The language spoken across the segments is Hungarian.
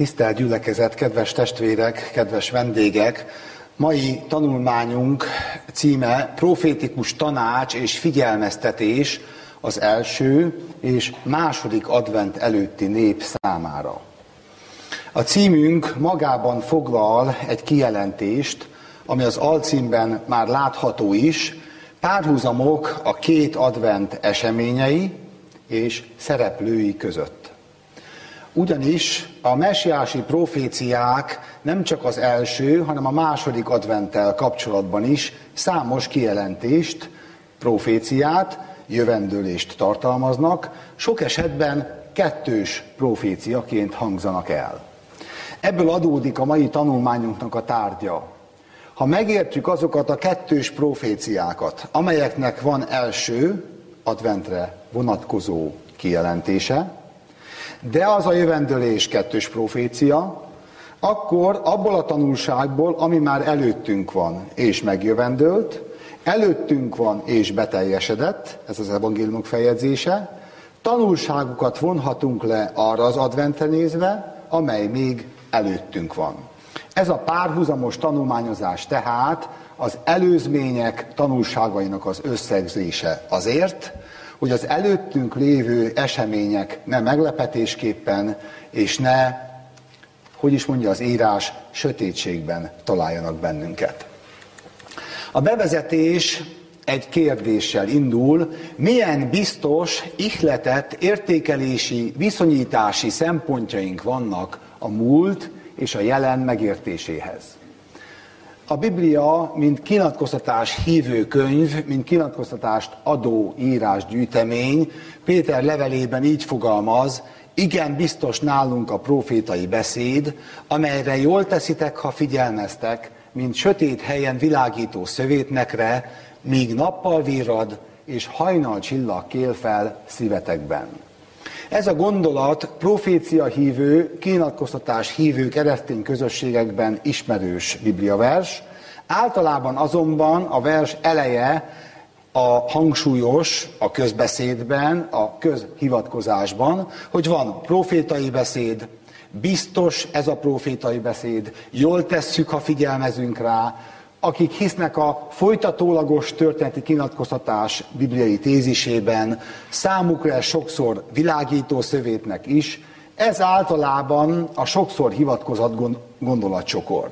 Tisztelt gyülekezet, kedves testvérek, kedves vendégek! Mai tanulmányunk címe Profétikus tanács és figyelmeztetés az első és második advent előtti nép számára. A címünk magában foglal egy kijelentést, ami az alcímben már látható is, párhuzamok a két advent eseményei és szereplői között. Ugyanis a messiási proféciák nem csak az első, hanem a második adventtel kapcsolatban is számos kijelentést, proféciát, jövendőlést tartalmaznak, sok esetben kettős proféciaként hangzanak el. Ebből adódik a mai tanulmányunknak a tárgya. Ha megértjük azokat a kettős proféciákat, amelyeknek van első adventre vonatkozó kijelentése, de az a jövendőlés kettős profécia, akkor abból a tanulságból, ami már előttünk van és megjövendőlt, előttünk van és beteljesedett, ez az evangéliumok feljegyzése, tanulságokat vonhatunk le arra az adventre nézve, amely még előttünk van. Ez a párhuzamos tanulmányozás tehát az előzmények tanulságainak az összegzése azért, hogy az előttünk lévő események ne meglepetésképpen, és ne, hogy is mondja az írás, sötétségben találjanak bennünket. A bevezetés egy kérdéssel indul, milyen biztos, ihletett, értékelési, viszonyítási szempontjaink vannak a múlt és a jelen megértéséhez. A Biblia, mint kinatkoztatás hívő könyv, mint kinatkoztatást adó írás Péter levelében így fogalmaz, igen, biztos nálunk a profétai beszéd, amelyre jól teszitek, ha figyelmeztek, mint sötét helyen világító szövétnekre, míg nappal virrad, és hajnal csillag kél fel szívetekben. Ez a gondolat profécia hívő, kinyilatkoztatás hívő keresztény közösségekben ismerős bibliavers. Általában azonban a vers eleje a hangsúlyos a közbeszédben, a közhivatkozásban, hogy van profétai beszéd, biztos ez a profétai beszéd, jól tesszük, ha figyelmezünk rá, akik hisznek a folytatólagos történeti kinyilatkoztatás bibliai tézisében, számukra ez sokszor világító szövétnek is, ez általában a sokszor hivatkozott gondolatcsokor.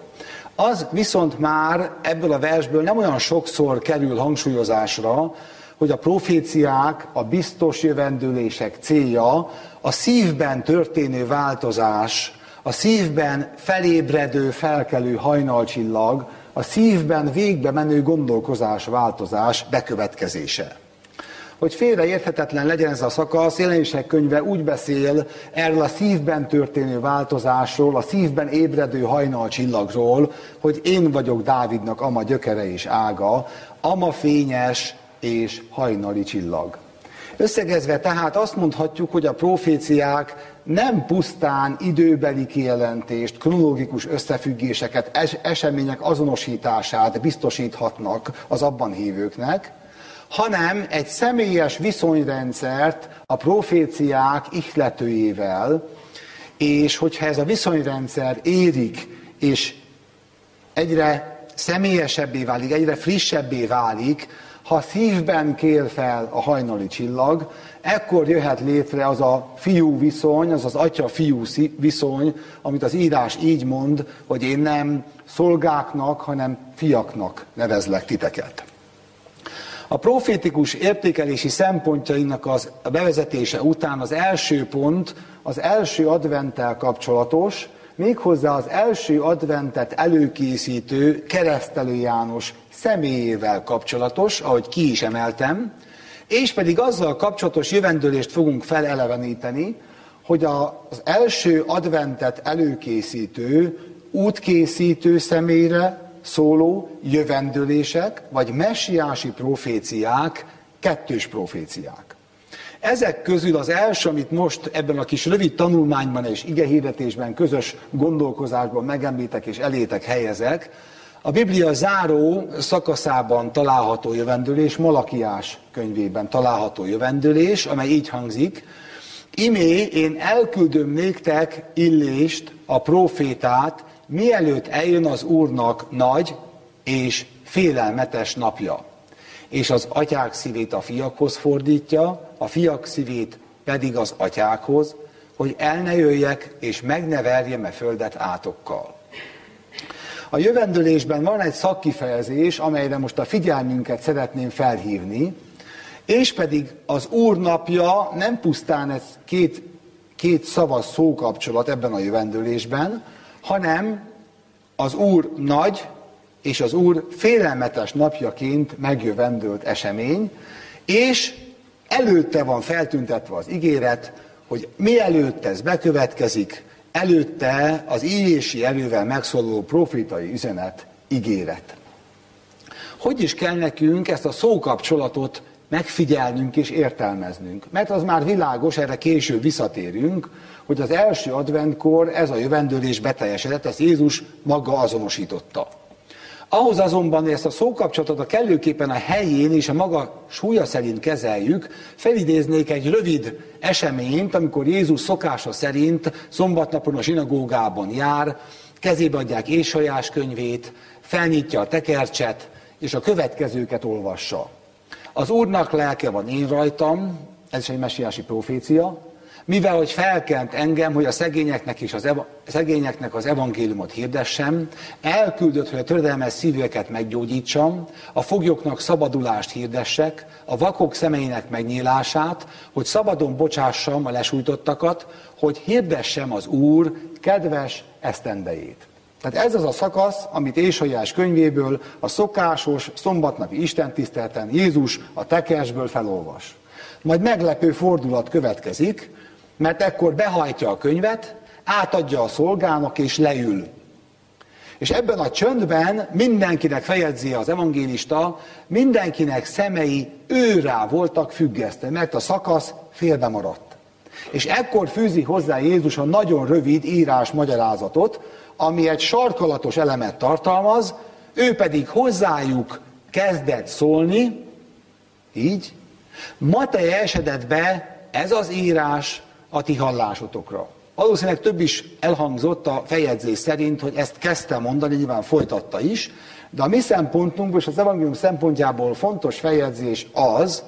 Az viszont már ebből a versből nem olyan sokszor kerül hangsúlyozásra, hogy a proféciák, a biztos jövendőlések célja a szívben történő változás, a szívben felébredő, felkelő hajnalcsillag, a szívben végbe menő gondolkozás, változás bekövetkezése. Hogy félreérthetetlen legyen ez a szakasz, jelenések könyve úgy beszél erről a szívben történő változásról, a szívben ébredő hajnal csillagról, hogy én vagyok Dávidnak ama gyökere és ága, ama fényes és hajnali csillag. Összegezve tehát azt mondhatjuk, hogy a proféciák nem pusztán időbeli kijelentést, kronológikus összefüggéseket, es- események azonosítását biztosíthatnak az abban hívőknek, hanem egy személyes viszonyrendszert a proféciák ihletőjével, és hogyha ez a viszonyrendszer érik, és egyre személyesebbé válik, egyre frissebbé válik, ha szívben kél fel a hajnali csillag, ekkor jöhet létre az a fiú viszony, az az atya-fiú viszony, amit az írás így mond, hogy én nem szolgáknak, hanem fiaknak nevezlek titeket. A profétikus értékelési szempontjainak az bevezetése után az első pont az első adventtel kapcsolatos, méghozzá az első adventet előkészítő keresztelő János személyével kapcsolatos, ahogy ki is emeltem, és pedig azzal kapcsolatos jövendőlést fogunk feleleveníteni, hogy az első adventet előkészítő, útkészítő személyre szóló jövendőlések, vagy messiási proféciák, kettős proféciák. Ezek közül az első, amit most ebben a kis rövid tanulmányban és igehirdetésben, közös gondolkozásban megemlítek és elétek helyezek, a Biblia záró szakaszában található jövendőlés, Malakiás könyvében található jövendőlés, amely így hangzik, Imé, én elküldöm néktek illést, a profétát, mielőtt eljön az Úrnak nagy és félelmetes napja. És az atyák szívét a fiakhoz fordítja, a fiak szívét pedig az atyákhoz, hogy el ne jöjjek, és meg ne verjem e földet átokkal. A jövendőlésben van egy szakkifejezés, amelyre most a figyelmünket szeretném felhívni, és pedig az Úr napja nem pusztán ez két, két szavas szókapcsolat ebben a jövendőlésben, hanem az Úr nagy és az Úr félelmetes napjaként megjövendőlt esemény, és előtte van feltüntetve az ígéret, hogy mielőtt ez bekövetkezik, előtte az ívési erővel megszóló profitai üzenet ígéret. Hogy is kell nekünk ezt a szókapcsolatot megfigyelnünk és értelmeznünk? Mert az már világos, erre később visszatérünk, hogy az első adventkor ez a jövendőlés beteljesedett, ezt Jézus maga azonosította. Ahhoz azonban, hogy ezt a szókapcsolatot a kellőképpen a helyén és a maga súlya szerint kezeljük, felidéznék egy rövid eseményt, amikor Jézus szokása szerint szombatnapon a zsinagógában jár, kezébe adják Ésajás könyvét, felnyitja a tekercset, és a következőket olvassa. Az Úrnak lelke van én rajtam, ez is egy messiási profécia, mivel hogy felkent engem, hogy a szegényeknek és az, eva, szegényeknek az evangéliumot hirdessem, elküldött, hogy a töredelmes szívőket meggyógyítsam, a foglyoknak szabadulást hirdessek, a vakok szemeinek megnyílását, hogy szabadon bocsássam a lesújtottakat, hogy hirdessem az Úr kedves esztendejét. Tehát ez az a szakasz, amit Ésajárs könyvéből a szokásos szombatnapi istentisztelten Jézus a tekersből felolvas. Majd meglepő fordulat következik, mert ekkor behajtja a könyvet, átadja a szolgának és leül. És ebben a csöndben mindenkinek fejezi az evangélista, mindenkinek szemei őrá voltak függesztve, mert a szakasz félbe maradt. És ekkor fűzi hozzá Jézus a nagyon rövid írás magyarázatot, ami egy sarkalatos elemet tartalmaz, ő pedig hozzájuk kezdett szólni, így, ma te esedett be ez az írás a ti hallásotokra. Valószínűleg több is elhangzott a fejegyzés szerint, hogy ezt kezdte mondani, nyilván folytatta is, de a mi szempontunkból és az evangélium szempontjából fontos fejegyzés az,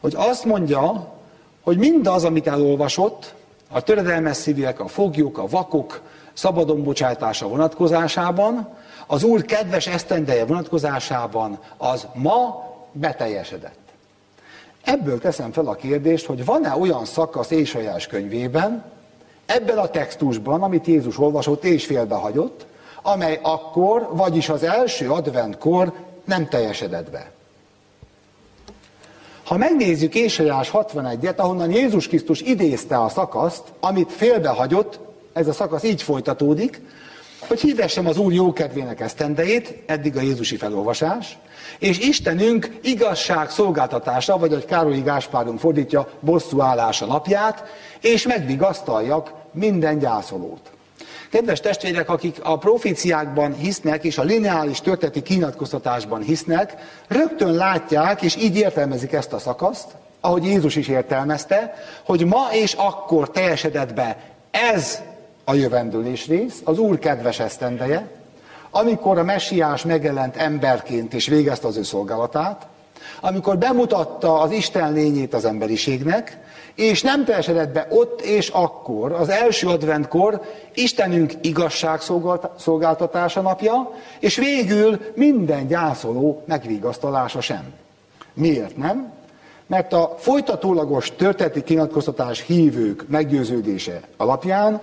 hogy azt mondja, hogy mindaz, amit elolvasott, a töredelmes szívűek, a foglyok, a vakok szabadon bocsátása vonatkozásában, az Úr kedves esztendeje vonatkozásában az ma beteljesedett. Ebből teszem fel a kérdést, hogy van-e olyan szakasz Éjsajás könyvében, ebben a textusban, amit Jézus olvasott és félbehagyott, amely akkor, vagyis az első adventkor nem teljesedett be. Ha megnézzük Éjsajás 61-et, ahonnan Jézus Krisztus idézte a szakaszt, amit félbehagyott, ez a szakasz így folytatódik, hogy hirdessem az Úr jókedvének esztendejét, eddig a Jézusi felolvasás, és Istenünk igazság szolgáltatása, vagy hogy Károlyi Gáspáron fordítja, bosszú állása napját, és megvigasztaljak minden gyászolót. Kedves testvérek, akik a proféciákban hisznek, és a lineális történeti kinyilatkoztatásban hisznek, rögtön látják, és így értelmezik ezt a szakaszt, ahogy Jézus is értelmezte, hogy ma és akkor teljesedett be ez a jövendőlés rész, az Úr kedves esztendeje, amikor a messiás megjelent emberként és végezte az ő szolgálatát, amikor bemutatta az Isten lényét az emberiségnek, és nem teljesedett be ott és akkor, az első adventkor Istenünk igazság szolgáltatása napja, és végül minden gyászoló megvigasztalása sem. Miért nem? Mert a folytatólagos történeti kinyilatkoztatás hívők meggyőződése alapján,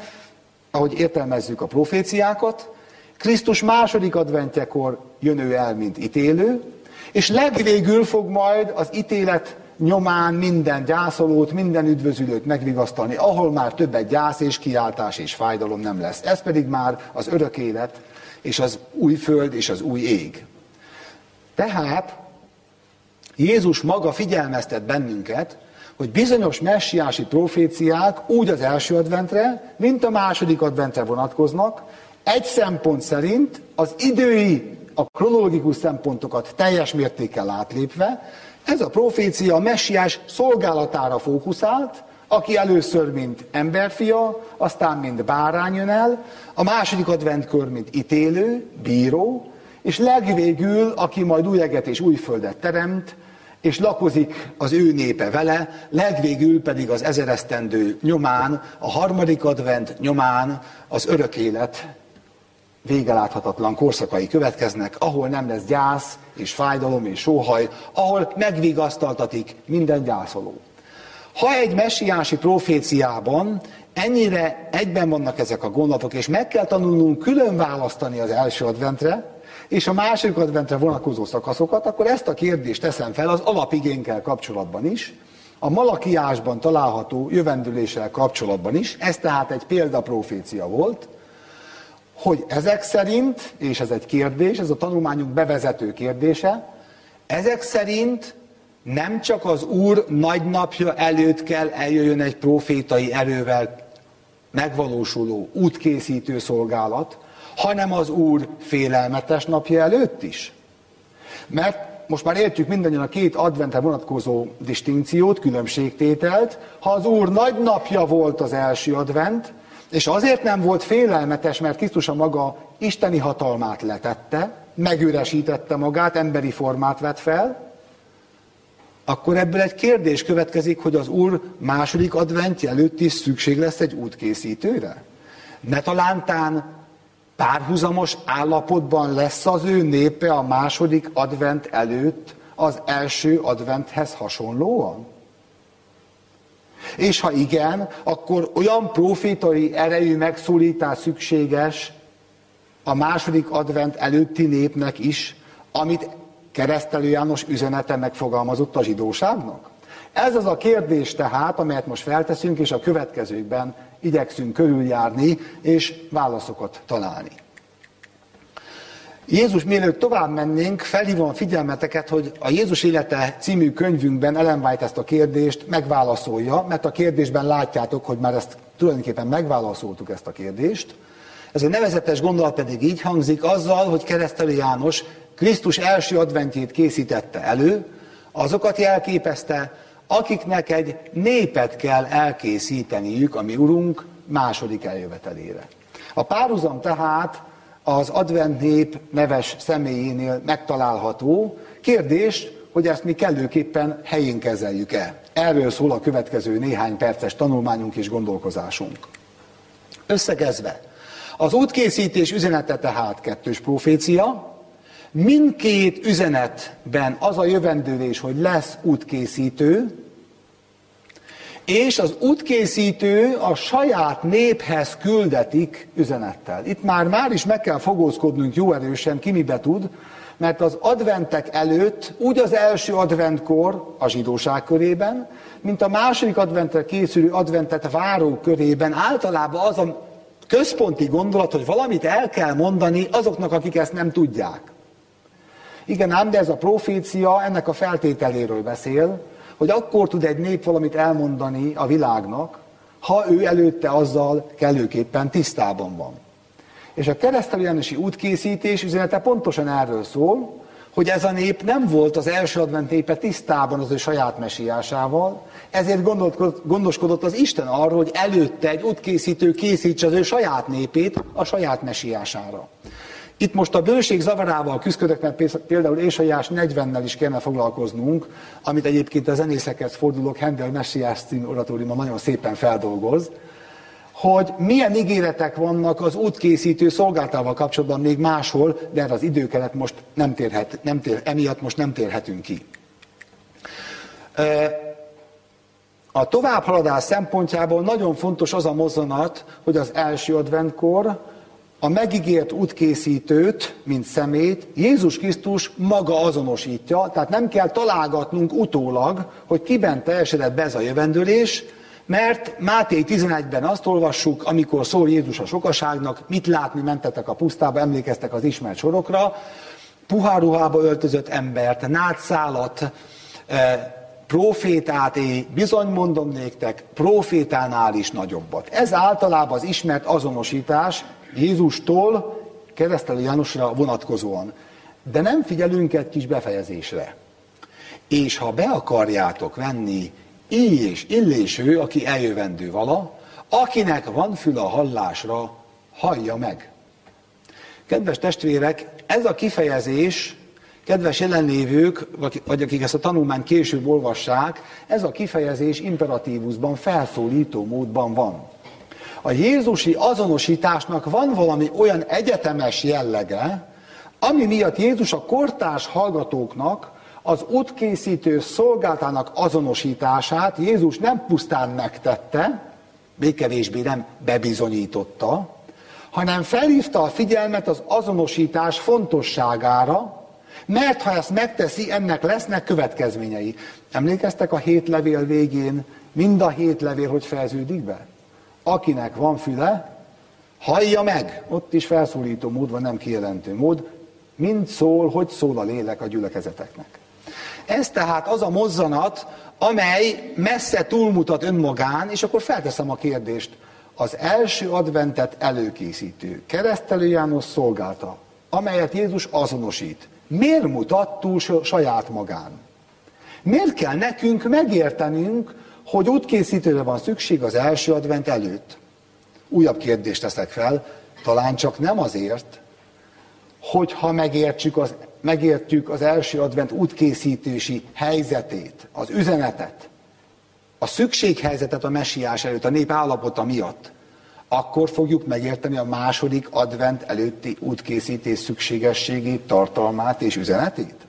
ahogy értelmezzük a proféciákat, Krisztus második adventjekor jön ő el, mint ítélő, és legvégül fog majd az ítélet nyomán minden gyászolót, minden üdvözülőt megvigasztalni, ahol már többet gyász és kiáltás és fájdalom nem lesz. Ez pedig már az örök élet, és az új föld, és az új ég. Tehát Jézus maga figyelmeztet bennünket, hogy bizonyos messiási proféciák úgy az első adventre, mint a második adventre vonatkoznak, egy szempont szerint az idői, a kronológikus szempontokat teljes mértékkel átlépve, ez a profécia a messiás szolgálatára fókuszált, aki először, mint emberfia, aztán, mint bárány jön el, a második adventkör, mint ítélő, bíró, és legvégül, aki majd új eget és új földet teremt, és lakozik az ő népe vele, legvégül pedig az ezeresztendő nyomán, a harmadik advent nyomán az örök élet végeláthatatlan korszakai következnek, ahol nem lesz gyász és fájdalom és sóhaj, ahol megvigasztaltatik minden gyászoló. Ha egy messiási proféciában ennyire egyben vannak ezek a gondolatok, és meg kell tanulnunk külön választani az első adventre, és a második adventre vonatkozó szakaszokat, akkor ezt a kérdést teszem fel az alapigénkkel kapcsolatban is, a Malakiásban található jövendüléssel kapcsolatban is, ez tehát egy példaprofécia volt, hogy ezek szerint, és ez egy kérdés, ez a tanulmányunk bevezető kérdése, ezek szerint nem csak az Úr nagynapja előtt kell eljöjjön egy profétai erővel megvalósuló útkészítő szolgálat, hanem az Úr félelmetes napja előtt is. Mert most már értjük mindannyian a két adventre vonatkozó distinkciót, különbségtételt. Ha az Úr nagy napja volt az első advent, és azért nem volt félelmetes, mert Krisztus a maga isteni hatalmát letette, megüresítette magát, emberi formát vett fel, akkor ebből egy kérdés következik, hogy az Úr második adventje előtt is szükség lesz egy útkészítőre? Ne talántán párhuzamos állapotban lesz az ő népe a második advent előtt az első adventhez hasonlóan? És ha igen, akkor olyan profétai erejű megszólítás szükséges a második advent előtti népnek is, amit keresztelő János üzenete megfogalmazott a zsidóságnak? Ez az a kérdés tehát, amelyet most felteszünk, és a következőkben igyekszünk körüljárni, és válaszokat találni. Jézus, mielőtt tovább mennénk, felhívom figyelmeteket, hogy a Jézus élete című könyvünkben Ellen White ezt a kérdést megválaszolja, mert a kérdésben látjátok, hogy már ezt tulajdonképpen megválaszoltuk ezt a kérdést. Ez a nevezetes gondolat pedig így hangzik, azzal, hogy keresztelő János Krisztus első adventjét készítette elő, azokat jelképezte, akiknek egy népet kell elkészíteniük a mi Urunk második eljövetelére. A párhuzam tehát az advent nép neves személyénél megtalálható. Kérdés, hogy ezt mi kellőképpen helyén kezeljük-e. Erről szól a következő néhány perces tanulmányunk és gondolkozásunk. Összegezve, az útkészítés üzenete tehát kettős profécia, mindkét üzenetben az a jövendőlés, hogy lesz útkészítő, és az útkészítő a saját néphez küldetik üzenettel. Itt már már is meg kell fogózkodnunk jó erősen, ki mibe tud, mert az adventek előtt, úgy az első adventkor a zsidóság körében, mint a második adventre készülő adventet váró körében általában az a központi gondolat, hogy valamit el kell mondani azoknak, akik ezt nem tudják. Igen ám, de ez a profécia ennek a feltételéről beszél, hogy akkor tud egy nép valamit elmondani a világnak, ha ő előtte azzal kellőképpen tisztában van. És a keresztelőjánosi útkészítés üzenete pontosan erről szól, hogy ez a nép nem volt az első advent népe tisztában az ő saját mesiásával, ezért gondoskodott az Isten arról, hogy előtte egy útkészítő készítse az ő saját népét a saját mesiására. Itt most a bőség zavarával küzdök, mert például Ésaiás 40-nel is kellene foglalkoznunk, amit egyébként a zenészekhez fordulok, Hendel Messiás című oratóriuma nagyon szépen feldolgoz, hogy milyen ígéretek vannak az útkészítő szolgáltával kapcsolatban még máshol, de erre az időkeret most nem térhet, nem tér, emiatt most nem térhetünk ki. A továbbhaladás szempontjából nagyon fontos az a mozzanat, hogy az első adventkor, a megígért útkészítőt, mint szemét, Jézus Krisztus maga azonosítja, tehát nem kell találgatnunk utólag, hogy kiben teljesedett be ez a jövendőlés, mert Máté 11-ben azt olvassuk, amikor szól Jézus a sokaságnak, mit látni mentetek a pusztába, emlékeztek az ismert sorokra, puháruhába öltözött embert, nátszálat, profétát, én bizony mondom néktek, profétánál is nagyobbat. Ez általában az ismert azonosítás, Jézustól keresztelő Jánosra vonatkozóan. De nem figyelünk egy kis befejezésre. És ha be akarjátok venni így és illéső, aki eljövendő vala, akinek van fül a hallásra, hallja meg. Kedves testvérek, ez a kifejezés, kedves jelenlévők, vagy akik ezt a tanulmányt később olvassák, ez a kifejezés imperatívusban, felszólító módban van. A Jézusi azonosításnak van valami olyan egyetemes jellege, ami miatt Jézus a kortárs hallgatóknak az útkészítő szolgáltának azonosítását Jézus nem pusztán megtette, még kevésbé nem bebizonyította, hanem felhívta a figyelmet az azonosítás fontosságára, mert ha ezt megteszi, ennek lesznek következményei. Emlékeztek a hét levél végén, mind a hét levél, hogy fejeződik be? Akinek van füle, hallja meg. Ott is felszólító mód van, nem kijelentő mód. Mind szól, hogy szól a lélek a gyülekezeteknek. Ez tehát az a mozzanat, amely messze túlmutat önmagán, és akkor felteszem a kérdést. Az első adventet előkészítő, keresztelő János szolgálta, amelyet Jézus azonosít. Miért mutat túl saját magán? Miért kell nekünk megértenünk, hogy útkészítőre van szükség az első advent előtt? Újabb kérdést teszek fel, talán csak nem azért, hogy ha megértsük az megértjük az első advent útkészítési helyzetét, az üzenetet, a szükséghelyzetet a messiás előtt, a nép állapota miatt, akkor fogjuk megérteni a második advent előtti útkészítés szükségességét, tartalmát és üzenetét?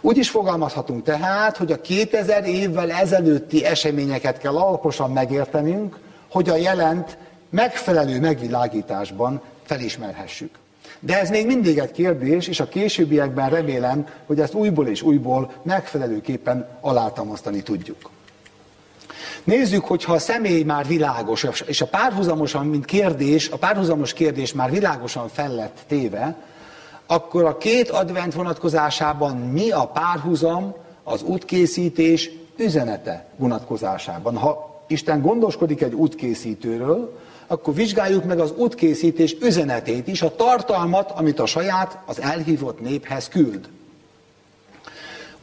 Úgy is fogalmazhatunk tehát, hogy a 2000 évvel ezelőtti eseményeket kell alaposan megértenünk, hogy a jelent megfelelő megvilágításban felismerhessük. De ez még mindig egy kérdés, és a későbbiekben remélem, hogy ezt újból és újból megfelelőképpen alátamasztani tudjuk. Nézzük, hogyha a személy már világos, és a párhuzamosan, mint kérdés, a párhuzamos kérdés már világosan fellett téve, akkor a két advent vonatkozásában mi a párhuzam az útkészítés üzenete vonatkozásában. Ha Isten gondoskodik egy útkészítőről, akkor vizsgáljuk meg az útkészítés üzenetét is, a tartalmat, amit a saját, az elhívott néphez küld.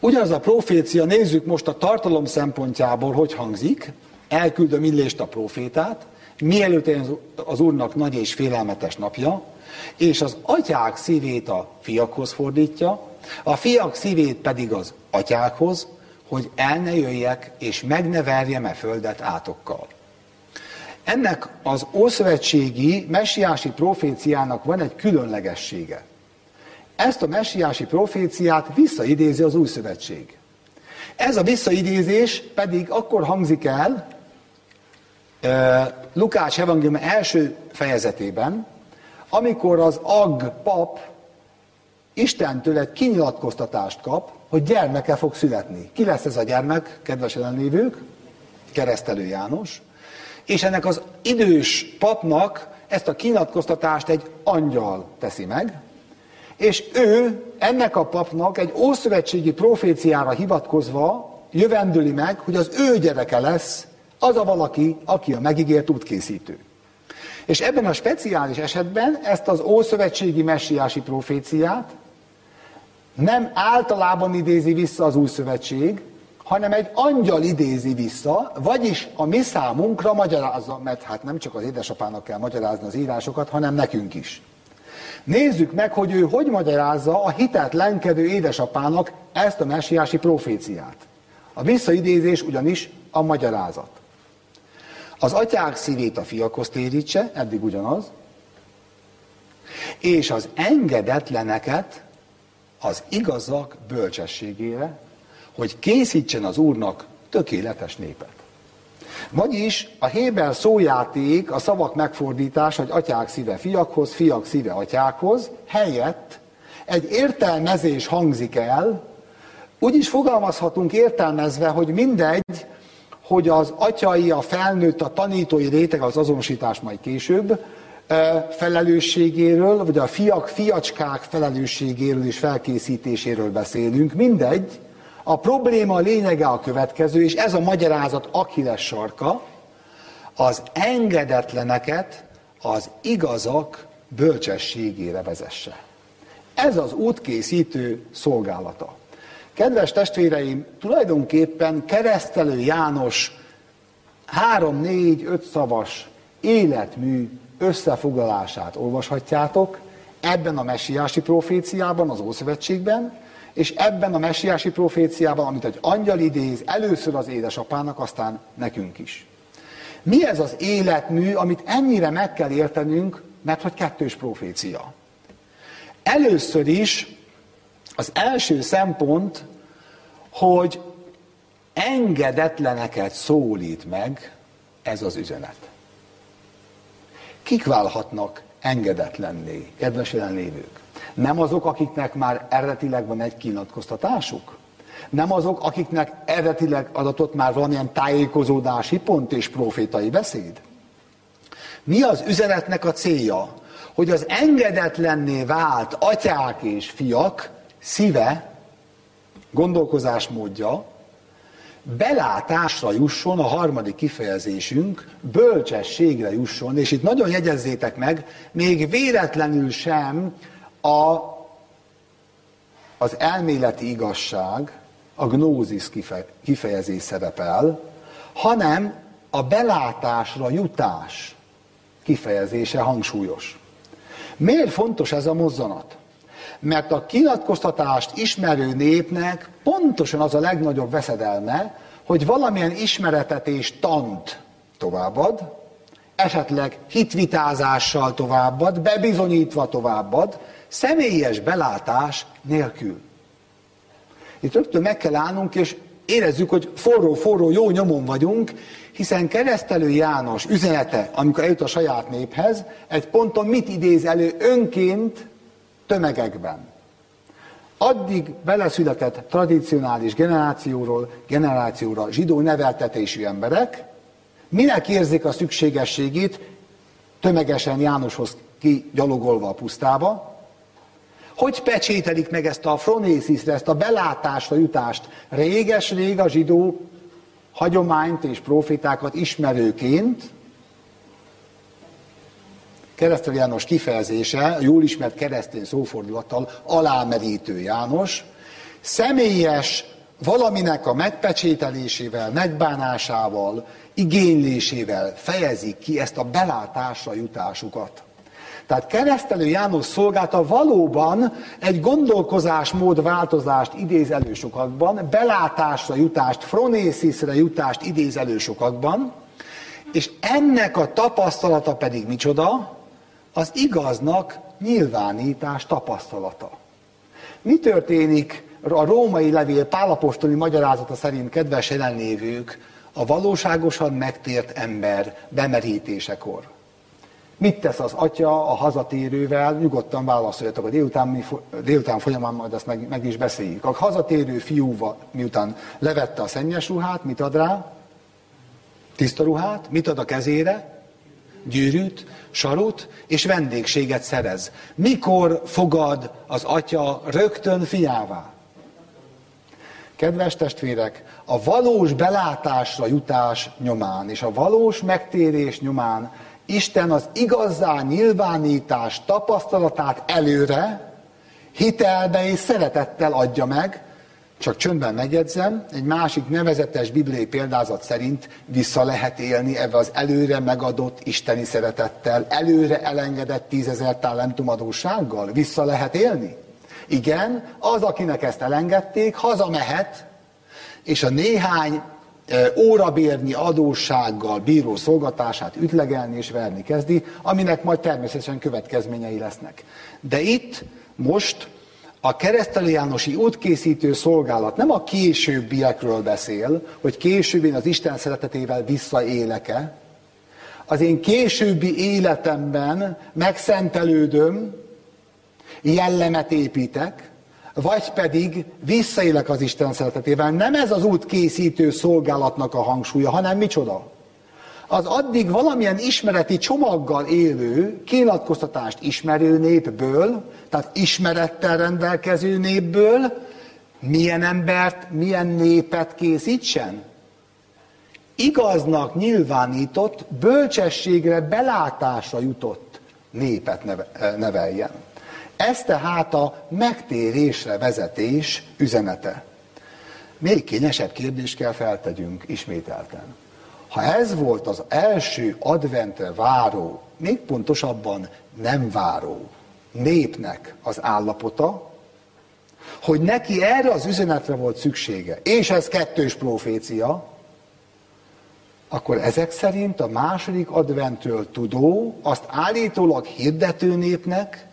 Ugyanaz a profécia, nézzük most a tartalom szempontjából, hogy hangzik, elküldöm Illést a profétát, mielőtt az Úrnak nagy és félelmetes napja, és az atyák szívét a fiakhoz fordítja, a fiak szívét pedig az atyákhoz, hogy el ne jöjjek, és meg ne verjem e földet átokkal. Ennek az ószövetségi messiási proféciának van egy különlegessége. Ezt a messiási proféciát visszaidézi az új szövetség. Ez a visszaidézés pedig akkor hangzik el Lukács evangélium első fejezetében, amikor az Ag pap Istentől egy kinyilatkoztatást kap, hogy gyermeke fog születni. Ki lesz ez a gyermek, kedves ellenlévők? Keresztelő János és ennek az idős papnak ezt a kinyilatkoztatást egy angyal teszi meg, és ő ennek a papnak egy ószövetségi proféciára hivatkozva jövendőli meg, hogy az ő gyereke lesz az a valaki, aki a megígért útkészítő. És ebben a speciális esetben ezt az ószövetségi messiási proféciát nem általában idézi vissza az új szövetség, hanem egy angyal idézi vissza, vagyis a mi számunkra magyarázza, mert hát nem csak az édesapának kell magyarázni az írásokat, hanem nekünk is. Nézzük meg, hogy ő hogy magyarázza a hitetlenkedő édesapának ezt a messiási proféciát. A visszaidézés ugyanis a magyarázat. Az atyák szívét a fiakhoz térítse, eddig ugyanaz, és az engedetleneket az igazak bölcsességére, hogy készítsen az Úrnak tökéletes népet. Vagyis a Héber szójáték, a szavak megfordítás, hogy atyák szíve fiakhoz, fiak szíve atyákhoz, helyett egy értelmezés hangzik el, úgy is fogalmazhatunk értelmezve, hogy mindegy, hogy az atyai, a felnőtt, a tanítói réteg, az azonosítás majd később, felelősségéről, vagy a fiak, fiacskák felelősségéről és felkészítéséről beszélünk, mindegy, a probléma lényege a következő, és ez a magyarázat Akiles sarka, az engedetleneket az igazak bölcsességére vezesse. Ez az útkészítő szolgálata. Kedves testvéreim, tulajdonképpen keresztelő János három, négy, öt szavas életmű összefoglalását olvashatjátok ebben a messiási proféciában, az Ószövetségben, és ebben a messiási proféciában, amit egy angyal idéz, először az édesapának, aztán nekünk is. Mi ez az életmű, amit ennyire meg kell értenünk, mert hogy kettős profécia. Először is az első szempont, hogy engedetleneket szólít meg ez az üzenet. Kik válhatnak engedetlenné, kedves jelenlévők? Nem azok, akiknek már eredetileg van egy kinyilatkoztatásuk? Nem azok, akiknek eredetileg adatott már valamilyen tájékozódási pont és profétai beszéd? Mi az üzenetnek a célja? Hogy az engedetlenné vált atyák és fiak szíve, gondolkozásmódja, belátásra jusson a harmadik kifejezésünk, bölcsességre jusson, és itt nagyon jegyezzétek meg, még véletlenül sem a, az elméleti igazság, a gnózis kifejezés szerepel, hanem a belátásra jutás kifejezése hangsúlyos. Miért fontos ez a mozzanat? Mert a kinyilatkoztatást ismerő népnek pontosan az a legnagyobb veszedelme, hogy valamilyen ismeretet és tant továbbad, esetleg hitvitázással továbbad, bebizonyítva továbbad, személyes belátás nélkül. Itt rögtön meg kell állnunk, és érezzük, hogy forró-forró jó nyomon vagyunk, hiszen keresztelő János üzenete, amikor eljut a saját néphez, egy ponton mit idéz elő önként tömegekben. Addig beleszületett tradicionális generációról generációra zsidó neveltetésű emberek, minek érzik a szükségességét tömegesen Jánoshoz kigyalogolva a pusztába, hogy pecsételik meg ezt a fronészisre, ezt a belátásra jutást? Réges-rég a zsidó hagyományt és profitákat ismerőként, keresztelő János kifejezése, jól ismert keresztény szófordulattal alámerítő János, személyes valaminek a megpecsételésével, megbánásával, igénylésével fejezik ki ezt a belátásra jutásukat. Tehát keresztelő János szolgálta valóban egy gondolkozásmód változást idéz elő sokakban, belátásra jutást, fronészisre jutást idéz elő sokakban, és ennek a tapasztalata pedig micsoda? Az igaznak nyilvánítás tapasztalata. Mi történik a római levél pálapostoli magyarázata szerint, kedves jelenlévők, a valóságosan megtért ember bemerítésekor? Mit tesz az atya a hazatérővel? Nyugodtan válaszoljatok a délután, délután folyamán, majd ezt meg, meg is beszéljük. A hazatérő fiúval, miután levette a szennyes ruhát, mit ad rá? Tiszta ruhát? Mit ad a kezére? Gyűrűt, sarut, és vendégséget szerez. Mikor fogad az atya rögtön fiává? Kedves testvérek, a valós belátásra jutás nyomán és a valós megtérés nyomán Isten az igazá nyilvánítás tapasztalatát előre, hitelbe és szeretettel adja meg, csak csöndben megjegyzem, egy másik nevezetes bibliai példázat szerint vissza lehet élni ebbe az előre megadott isteni szeretettel, előre elengedett tízezer talentum adóssággal. Vissza lehet élni? Igen, az, akinek ezt elengedték, hazamehet, és a néhány órabérnyi adóssággal bíró szolgatását ütlegelni és verni kezdi, aminek majd természetesen következményei lesznek. De itt most a keresztelő Jánosi útkészítő szolgálat nem a későbbiekről beszél, hogy később én az Isten szeretetével visszaélek-e, az én későbbi életemben megszentelődöm, jellemet építek, vagy pedig visszaélek az Isten szeretetével. Nem ez az út készítő szolgálatnak a hangsúlya, hanem micsoda? Az addig valamilyen ismereti csomaggal élő, kinyilatkoztatást ismerő népből, tehát ismerettel rendelkező népből, milyen embert, milyen népet készítsen? Igaznak nyilvánított, bölcsességre, belátásra jutott népet neveljen. Ez tehát a megtérésre vezetés üzenete. még kényesebb kérdést kell feltegyünk ismételten. Ha ez volt az első adventre váró, még pontosabban nem váró népnek az állapota, hogy neki erre az üzenetre volt szüksége, és ez kettős profécia, akkor ezek szerint a második adventről tudó, azt állítólag hirdető népnek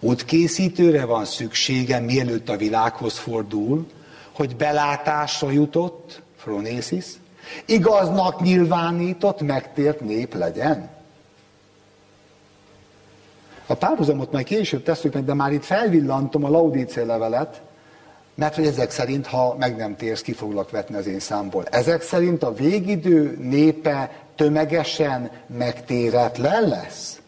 útkészítőre van szüksége, mielőtt a világhoz fordul, hogy belátásra jutott, Phronésis, igaznak nyilvánított, megtért nép legyen. A párhuzamot majd később tesszük meg, de már itt felvillantom a Laudícia levelet, mert hogy ezek szerint, ha meg nem térsz, ki foglak vetni az én számból. Ezek szerint a végidő népe tömegesen megtéretlen lesz.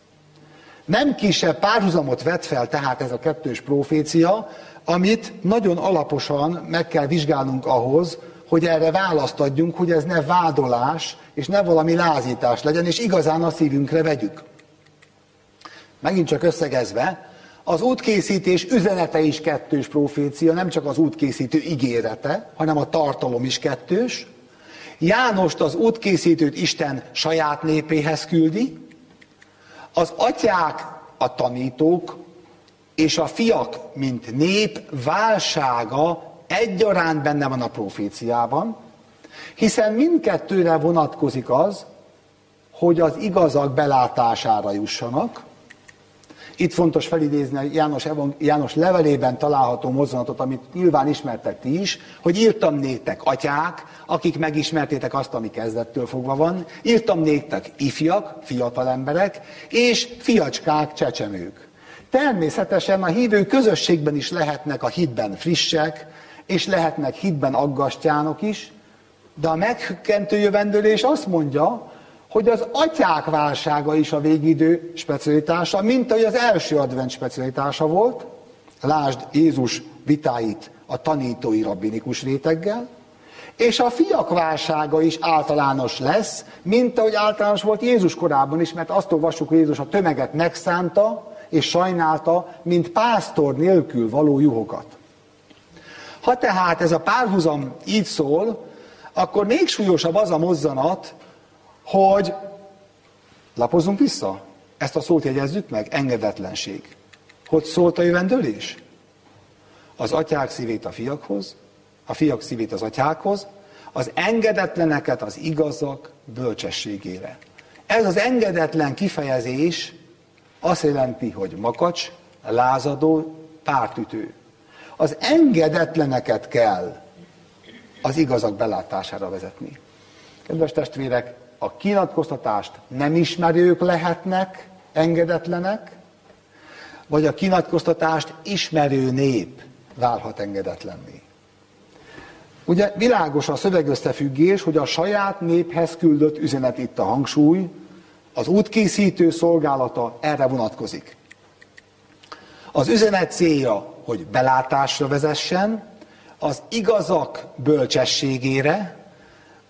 Nem kisebb párhuzamot vet fel tehát ez a kettős profécia, amit nagyon alaposan meg kell vizsgálnunk ahhoz, hogy erre választ adjunk, hogy ez ne vádolás, és ne valami lázítás legyen, és igazán a szívünkre vegyük. Megint csak összegezve, az útkészítés üzenete is kettős profécia, nem csak az útkészítő ígérete, hanem a tartalom is kettős. Jánost az útkészítőt Isten saját népéhez küldi, az atyák a tanítók, és a fiak, mint nép válsága egyaránt benne van a proféciában, hiszen mindkettőre vonatkozik az, hogy az igazak belátására jussanak, itt fontos felidézni János, János levelében található mozzanatot, amit nyilván ismertek ti is, hogy írtam néktek atyák, akik megismertétek azt, ami kezdettől fogva van, írtam néktek ifjak, fiatal emberek, és fiacskák, csecsemők. Természetesen a hívő közösségben is lehetnek a hitben frissek, és lehetnek hitben aggastyánok is, de a meghökkentő jövendőlés azt mondja, hogy az atyák válsága is a végidő specialitása, mint ahogy az első advent specialitása volt. Lásd Jézus vitáit a tanítói rabbinikus réteggel, és a fiak válsága is általános lesz, mint ahogy általános volt Jézus korában is, mert azt olvassuk, hogy Jézus a tömeget megszánta és sajnálta, mint pásztor nélkül való juhokat. Ha tehát ez a párhuzam így szól, akkor még súlyosabb az a mozzanat, hogy lapozunk vissza. Ezt a szót jegyezzük meg, engedetlenség. Hogy szólt a jövendőlés? Az atyák szívét a fiakhoz, a fiak szívét az atyákhoz, az engedetleneket az igazak bölcsességére. Ez az engedetlen kifejezés azt jelenti, hogy makacs, lázadó, pártütő. Az engedetleneket kell az igazak belátására vezetni. Kedves testvérek, a kinatkoztatást nem ismerők lehetnek engedetlenek, vagy a kinatkoztatást ismerő nép válhat engedetlenné. Ugye világos a szövegösszefüggés, hogy a saját néphez küldött üzenet itt a hangsúly, az útkészítő szolgálata erre vonatkozik. Az üzenet célja, hogy belátásra vezessen, az igazak bölcsességére,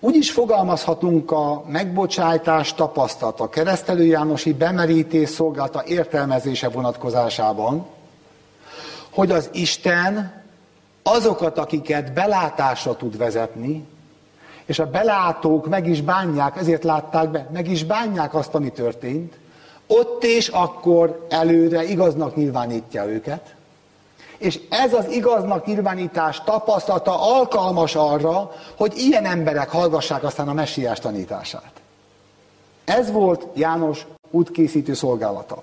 úgy is fogalmazhatunk a megbocsájtás tapasztalata, keresztelő Jánosi bemerítés szolgálta értelmezése vonatkozásában, hogy az Isten azokat, akiket belátásra tud vezetni, és a belátók meg is bánják, ezért látták be, meg is bánják azt, ami történt, ott és akkor előre igaznak nyilvánítja őket, és ez az igaznak nyilvánítás tapasztalata alkalmas arra, hogy ilyen emberek hallgassák aztán a messiás tanítását. Ez volt János útkészítő szolgálata.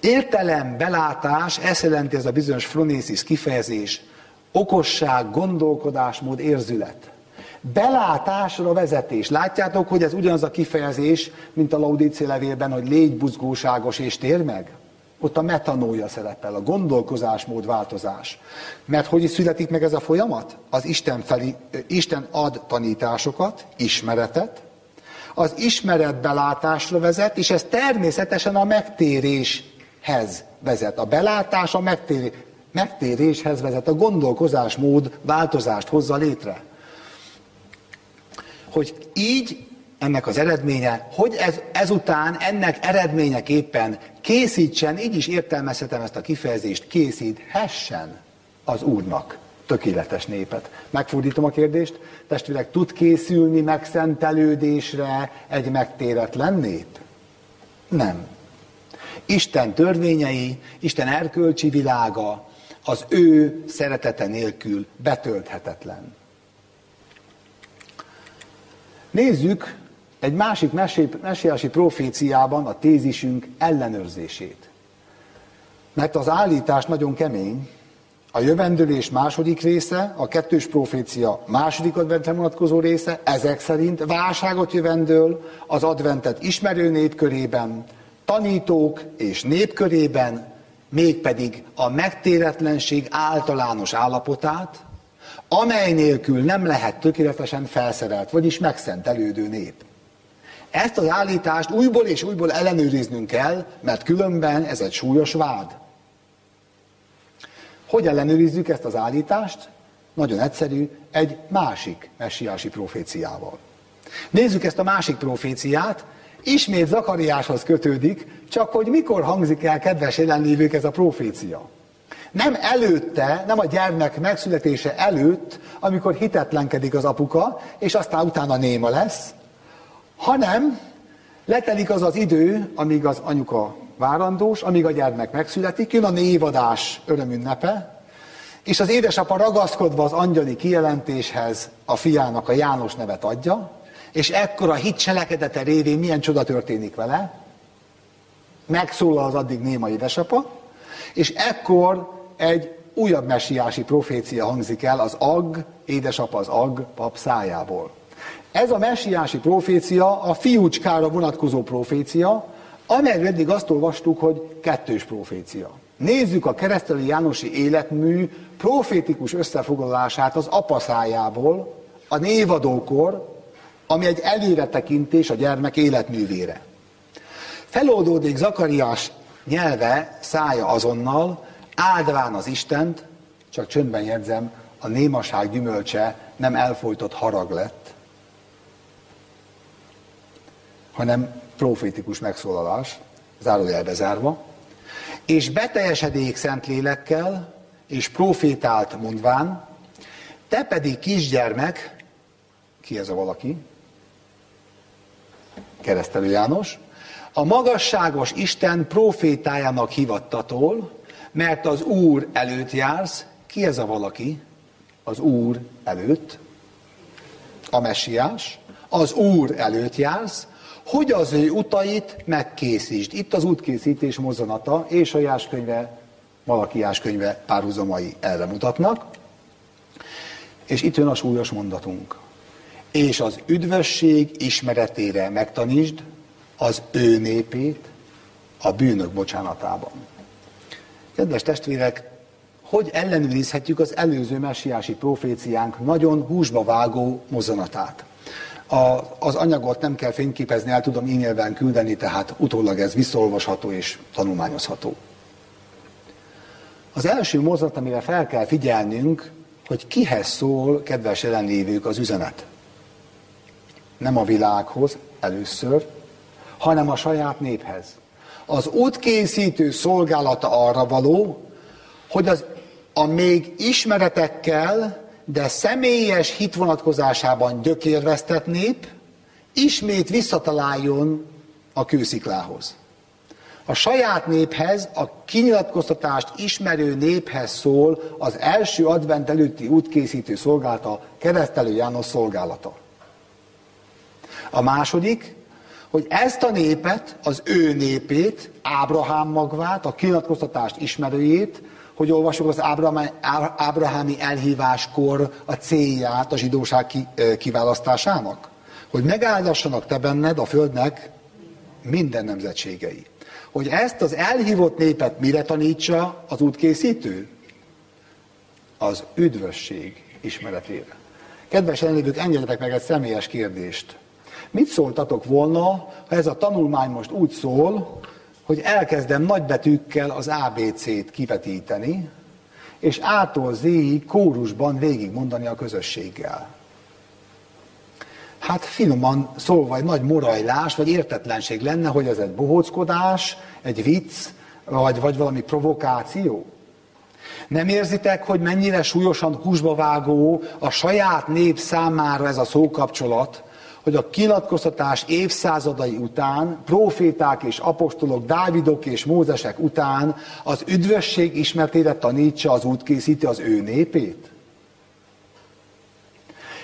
Értelem, belátás, ezt jelenti ez a bizonyos fronészis kifejezés, okosság, gondolkodásmód, érzület. Belátásra vezetés. Látjátok, hogy ez ugyanaz a kifejezés, mint a Laudícia levélben, hogy légy buzgóságos és tér meg? Ott a metanója szerepel, a gondolkozásmód változás. Mert hogy is születik meg ez a folyamat? Az Isten, felé, Isten ad tanításokat, ismeretet, az ismeret belátásra vezet, és ez természetesen a megtéréshez vezet. A belátás a megtérés, megtéréshez vezet, a gondolkozásmód változást hozza létre. Hogy így ennek az eredménye, hogy ez, ezután ennek eredményeképpen készítsen, így is értelmezhetem ezt a kifejezést, készíthessen Az Úrnak tökéletes népet. Megfordítom a kérdést, testvérek, tud készülni megszentelődésre egy megtéretlen nép? Nem. Isten törvényei, Isten erkölcsi világa az ő szeretete nélkül betölthetetlen. Nézzük egy másik mesélási proféciában a tézisünk ellenőrzését. Mert az állítás nagyon kemény, a jövendőlés második része, a kettős profécia második adventre vonatkozó része, ezek szerint válságot jövendől az adventet ismerő népkörében, tanítók és népkörében, mégpedig a megtéretlenség általános állapotát, amely nélkül nem lehet tökéletesen felszerelt, vagyis megszentelődő nép. Ezt az állítást újból és újból ellenőriznünk kell, mert különben ez egy súlyos vád. Hogy ellenőrizzük ezt az állítást? Nagyon egyszerű, egy másik messiási proféciával. Nézzük ezt a másik proféciát, ismét Zakariáshoz kötődik, csak hogy mikor hangzik el, kedves jelenlévők, ez a profécia. Nem előtte, nem a gyermek megszületése előtt, amikor hitetlenkedik az apuka, és aztán utána néma lesz, hanem letelik az az idő, amíg az anyuka várandós, amíg a gyermek megszületik, jön a névadás örömünnepe, és az édesapa ragaszkodva az angyali kijelentéshez a fiának a János nevet adja, és ekkor a hit cselekedete révén milyen csoda történik vele, megszólal az addig néma édesapa, és ekkor egy újabb messiási profécia hangzik el az Ag, édesapa az Ag pap szájából. Ez a messiási profécia a fiúcskára vonatkozó profécia, amelyről eddig azt olvastuk, hogy kettős profécia. Nézzük a kereszteli Jánosi életmű profétikus összefoglalását az apa szájából, a névadókor, ami egy előretekintés a gyermek életművére. Feloldódik Zakariás nyelve, szája azonnal, áldván az Istent, csak csöndben jegyzem, a némaság gyümölcse nem elfolytott harag lett, hanem profétikus megszólalás, zárójelbe zárva, és beteljesedék szent lélekkel, és profétált mondván, te pedig kisgyermek, ki ez a valaki? Keresztelő János, a magasságos Isten profétájának hivattatól, mert az Úr előtt jársz, ki ez a valaki? Az Úr előtt, a messiás, az Úr előtt jársz, hogy az ő utait megkészítsd. Itt az útkészítés mozzanata és a jáskönyve, valaki jáskönyve párhuzamai erre mutatnak. És itt jön a súlyos mondatunk. És az üdvösség ismeretére megtanítsd az ő népét a bűnök bocsánatában. Kedves testvérek, hogy ellenőrizhetjük az előző messiási proféciánk nagyon húsba vágó mozzanatát? A, az anyagot nem kell fényképezni, el tudom e-mailben küldeni, tehát utólag ez visszaolvasható és tanulmányozható. Az első mozzanat, amire fel kell figyelnünk, hogy kihez szól, kedves jelenlévők, az üzenet. Nem a világhoz először, hanem a saját néphez. Az útkészítő szolgálata arra való, hogy az a még ismeretekkel de személyes hit vonatkozásában gyökérvesztett nép ismét visszataláljon a kősziklához. A saját néphez, a kinyilatkoztatást ismerő néphez szól az első advent előtti útkészítő szolgálata, keresztelő János szolgálata. A második, hogy ezt a népet, az ő népét, Ábrahám magvát, a kinyilatkoztatást ismerőjét, hogy olvasjuk az ábrahámi elhíváskor a célját a zsidóság kiválasztásának? Hogy megáldassanak te benned a földnek minden nemzetségei. Hogy ezt az elhívott népet mire tanítsa az útkészítő? Az üdvösség ismeretére. Kedves elnévők, engedjetek meg egy személyes kérdést. Mit szóltatok volna, ha ez a tanulmány most úgy szól, hogy elkezdem nagybetűkkel az ABC-t kivetíteni, és ától Z-ig kórusban végigmondani a közösséggel. Hát finoman szólva egy nagy morajlás, vagy értetlenség lenne, hogy ez egy bohóckodás, egy vicc, vagy, vagy valami provokáció. Nem érzitek, hogy mennyire súlyosan húsba vágó a saját nép számára ez a szókapcsolat, hogy a kinyilatkoztatás évszázadai után, proféták és apostolok, Dávidok és Mózesek után az üdvösség ismertére tanítsa az útkészíti az ő népét?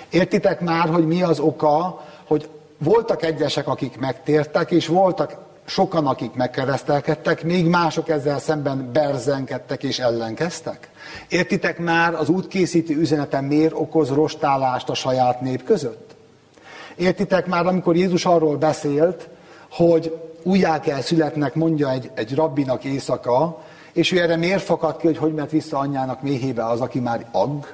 Értitek már, hogy mi az oka, hogy voltak egyesek, akik megtértek, és voltak sokan, akik megkeresztelkedtek, még mások ezzel szemben berzenkedtek és ellenkeztek? Értitek már, az útkészítő üzenetem miért okoz rostálást a saját nép között? Értitek már, amikor Jézus arról beszélt, hogy újjá kell születnek, mondja egy, egy rabbinak éjszaka, és ő erre miért fakad ki, hogy hogy ment vissza anyjának méhébe az, aki már agg?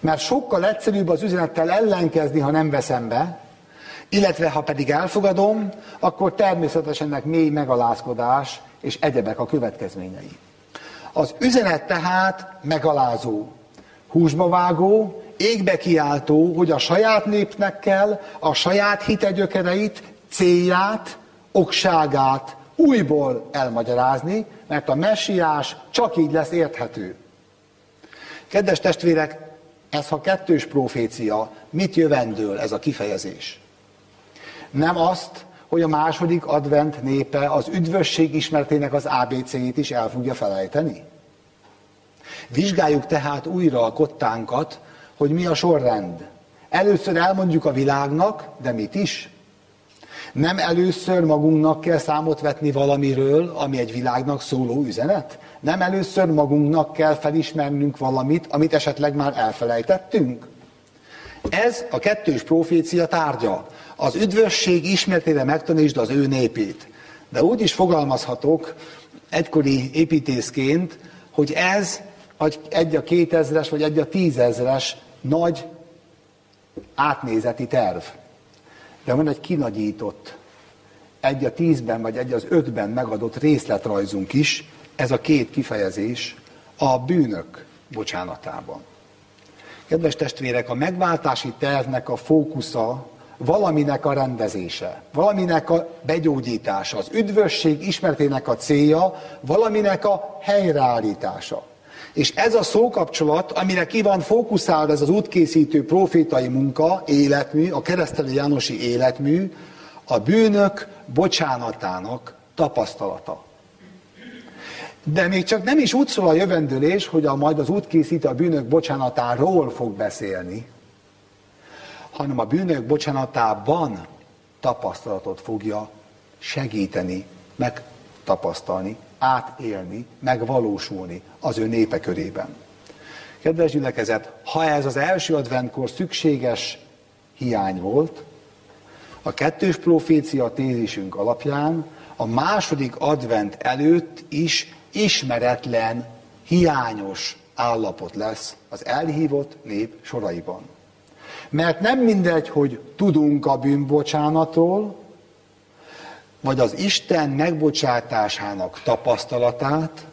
Mert sokkal egyszerűbb az üzenettel ellenkezni, ha nem veszem be, illetve ha pedig elfogadom, akkor természetesen ennek mély megalázkodás és egyebek a következményei. Az üzenet tehát megalázó, húsba vágó, égbe kiáltó, hogy a saját népnek kell a saját hitegyökereit, célját, okságát újból elmagyarázni, mert a messiás csak így lesz érthető. Kedves testvérek, ez ha kettős profécia, mit jövendől ez a kifejezés? Nem azt, hogy a második advent népe az üdvösség ismertének az ABC-jét is el fogja felejteni? Vizsgáljuk tehát újra a kottánkat, hogy mi a sorrend. Először elmondjuk a világnak, de mit is? Nem először magunknak kell számot vetni valamiről, ami egy világnak szóló üzenet? Nem először magunknak kell felismernünk valamit, amit esetleg már elfelejtettünk? Ez a kettős profécia tárgya. Az üdvösség ismertére megtanítsd az ő népét. De úgy is fogalmazhatok egykori építészként, hogy ez egy a kétezres vagy egy a tízezres nagy átnézeti terv. De van egy kinagyított, egy a tízben vagy egy az ötben megadott részletrajzunk is, ez a két kifejezés a bűnök bocsánatában. Kedves testvérek, a megváltási tervnek a fókusza valaminek a rendezése, valaminek a begyógyítása, az üdvösség ismertének a célja, valaminek a helyreállítása. És ez a szókapcsolat, amire ki van fókuszálva ez az útkészítő profétai munka, életmű, a keresztelő Jánosi életmű, a bűnök bocsánatának tapasztalata. De még csak nem is úgy szól a jövendőlés, hogy a majd az útkészítő a bűnök bocsánatáról fog beszélni, hanem a bűnök bocsánatában tapasztalatot fogja segíteni, megtapasztalni, átélni, megvalósulni az ő népe körében. Kedves gyülekezet, ha ez az első adventkor szükséges hiány volt, a kettős profécia tézisünk alapján a második advent előtt is ismeretlen, hiányos állapot lesz az elhívott nép soraiban. Mert nem mindegy, hogy tudunk a bűnbocsánatról, vagy az Isten megbocsátásának tapasztalatát,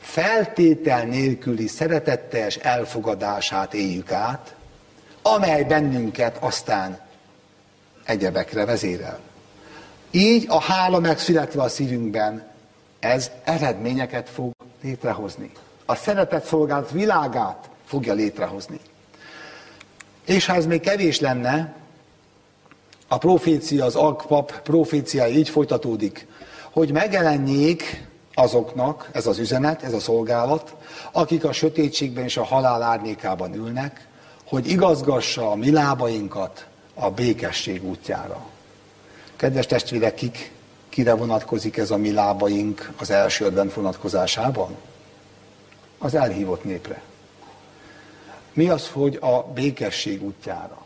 feltétel nélküli szeretettes elfogadását éljük át, amely bennünket aztán egyebekre vezérel. Így a hála megszületve a szívünkben, ez eredményeket fog létrehozni. A szeretet szolgálat világát fogja létrehozni. És ha ez még kevés lenne, a profécia, az alkpap proféciája így folytatódik, hogy megjelenjék azoknak, ez az üzenet, ez a szolgálat, akik a sötétségben és a halál árnyékában ülnek, hogy igazgassa a mi lábainkat a békesség útjára. Kedves testvérek, kik, kire vonatkozik ez a mi lábaink az első advent vonatkozásában? Az elhívott népre. Mi az, hogy a békesség útjára?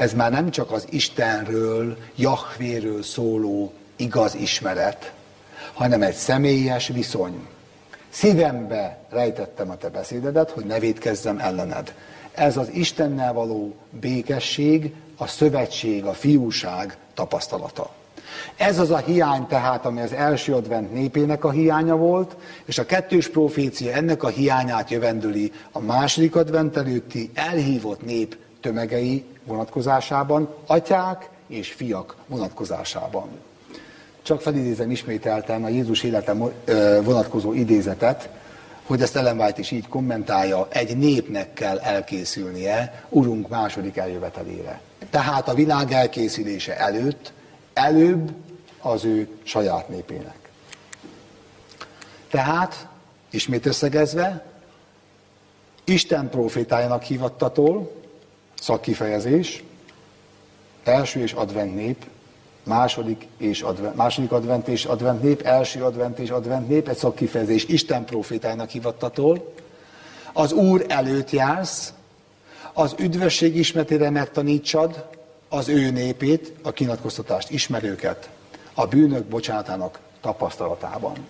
Ez már nem csak az Istenről, Jahvéről szóló igaz ismeret, hanem egy személyes viszony. Szívembe rejtettem a te beszédedet, hogy ne védkezzem ellened. Ez az Istennel való békesség, a szövetség, a fiúság tapasztalata. Ez az a hiány tehát, ami az első advent népének a hiánya volt, és a kettős profécia ennek a hiányát jövendőli a második advent előtti elhívott nép tömegei vonatkozásában, atyák és fiak vonatkozásában. csak felidézem ismételten a Jézus élete vonatkozó idézetet, hogy ezt Ellen White is így kommentálja, egy népnek kell elkészülnie Urunk második eljövetelére. Tehát a világ elkészülése előtt, előbb az ő saját népének. Tehát, ismét összegezve, Isten profétájának hívattatól, szakkifejezés, első és advent nép, második, és advent, második advent és advent nép, első advent és advent nép, egy szakkifejezés Isten profétájának hívattatól, az Úr előtt jársz, az üdvösség ismertére megtanítsad az ő népét, a kinatkoztatást ismerőket, a bűnök bocsánatának tapasztalatában.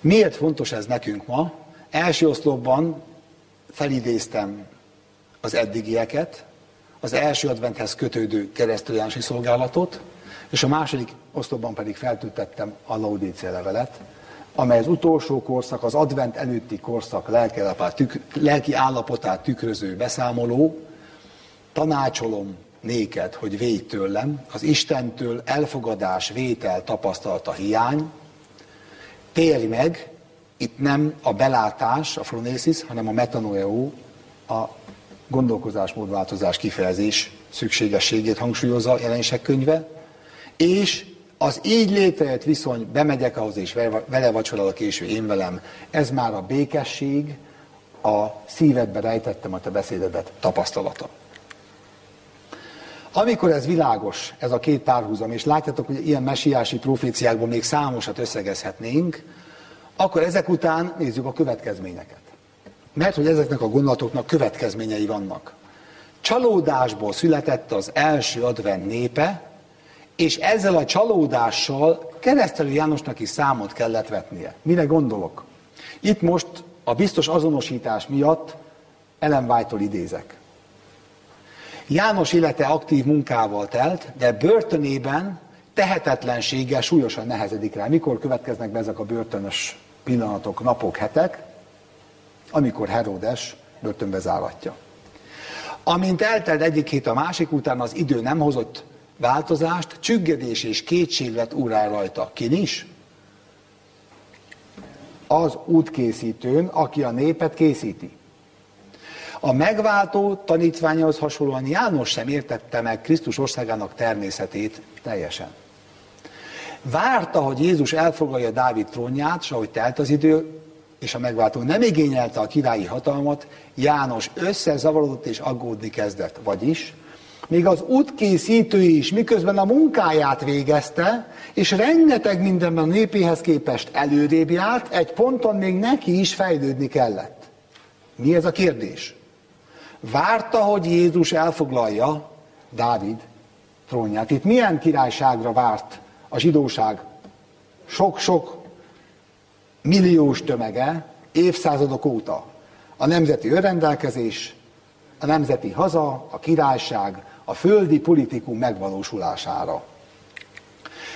Miért fontos ez nekünk ma? Első oszlopban felidéztem az eddigieket, az első adventhez kötődő keresztüljánosi szolgálatot, és a második oszlopban pedig feltüntettem a Laudícia levelet, amely az utolsó korszak, az advent előtti korszak lelki állapotát, tükröző beszámoló, tanácsolom néked, hogy védj tőlem, az Istentől elfogadás, vétel, tapasztalata hiány, térj meg, itt nem a belátás, a phronesis, hanem a metanoeo, a gondolkozásmódváltozás kifejezés szükségességét hangsúlyozza a jelenések könyve, és az így létrejött viszony, bemegyek ahhoz, és vele vacsorál a késő én velem, ez már a békesség, a szívedbe rejtettem a te beszédedet tapasztalata. Amikor ez világos, ez a két párhuzam, és látjátok, hogy ilyen mesiási proféciákból még számosat összegezhetnénk, akkor ezek után nézzük a következményeket. Mert hogy ezeknek a gondolatoknak következményei vannak. Csalódásból született az első advent népe, és ezzel a csalódással keresztelő Jánosnak is számot kellett vetnie. Mire gondolok? Itt most a biztos azonosítás miatt Ellen White-tól idézek. János élete aktív munkával telt, de börtönében tehetetlenséggel súlyosan nehezedik rá. Mikor következnek be ezek a börtönös pillanatok, napok, hetek? Amikor Herodes börtönbe záratja. Amint eltelt egyik hét a másik után, az idő nem hozott változást, csüggedés és kétség lett urá rajta. Kin is? Az útkészítőn, aki a népet készíti. A megváltó tanítványhoz hasonlóan János sem értette meg Krisztus országának természetét teljesen. Várta, hogy Jézus elfoglalja Dávid trónját, és ahogy telt az idő, és a megváltó nem igényelte a királyi hatalmat, János összezavarodott és aggódni kezdett. Vagyis, még az útkészítő is, miközben a munkáját végezte, és rengeteg mindenben a népéhez képest előrébb járt, egy ponton még neki is fejlődni kellett. Mi ez a kérdés? Várta, hogy Jézus elfoglalja Dávid trónját. Itt milyen királyságra várt a zsidóság? Sok-sok milliós tömege évszázadok óta. A nemzeti önrendelkezés, a nemzeti haza, a királyság, a földi politikum megvalósulására.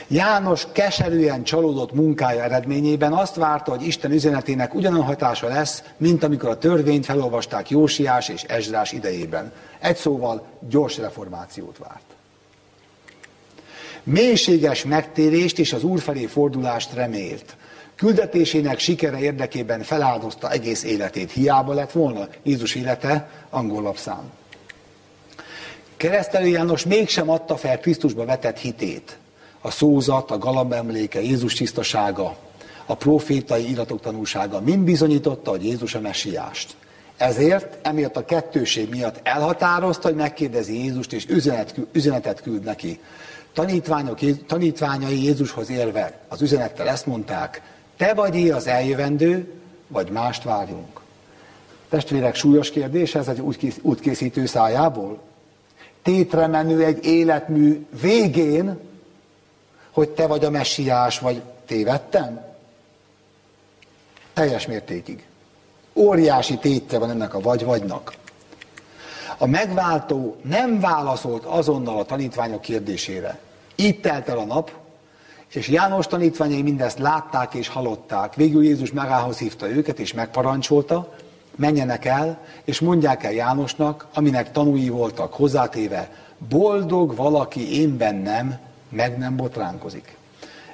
János keserűen csalódott munkája eredményében azt várta, hogy Isten üzenetének ugyanolyan hatása lesz, mint amikor a törvényt felolvasták Jósiás és Ezrás idejében. Egy szóval gyors reformációt várt. Mélységes megtérést és az Úr felé fordulást remélt. Küldetésének sikere érdekében feláldozta egész életét. Hiába lett volna Jézus élete angol lapszám. Keresztelő János mégsem adta fel Krisztusba vetett hitét. A szózat, a galamba emléke, Jézus tisztasága, a profétai iratok tanúsága mind bizonyította, hogy Jézus a messiást. Ezért, emiatt a kettőség miatt elhatározta, hogy megkérdezi Jézust, és üzenet, üzenetet küld neki. Tanítványok, tanítványai Jézushoz érve az üzenettel ezt mondták, te vagy az eljövendő, vagy mást várjunk. Testvérek, súlyos kérdés ez egy útkészítő szájából? tétre menő egy életmű végén, hogy te vagy a messiás, vagy tévedtem? Teljes mértékig. Óriási tétje van ennek a vagy-vagynak. A megváltó nem válaszolt azonnal a tanítványok kérdésére. Itt telt el a nap, és János tanítványai mindezt látták és hallották. Végül Jézus megához hívta őket, és megparancsolta, menjenek el, és mondják el Jánosnak, aminek tanúi voltak hozzátéve, boldog valaki én bennem, meg nem botránkozik.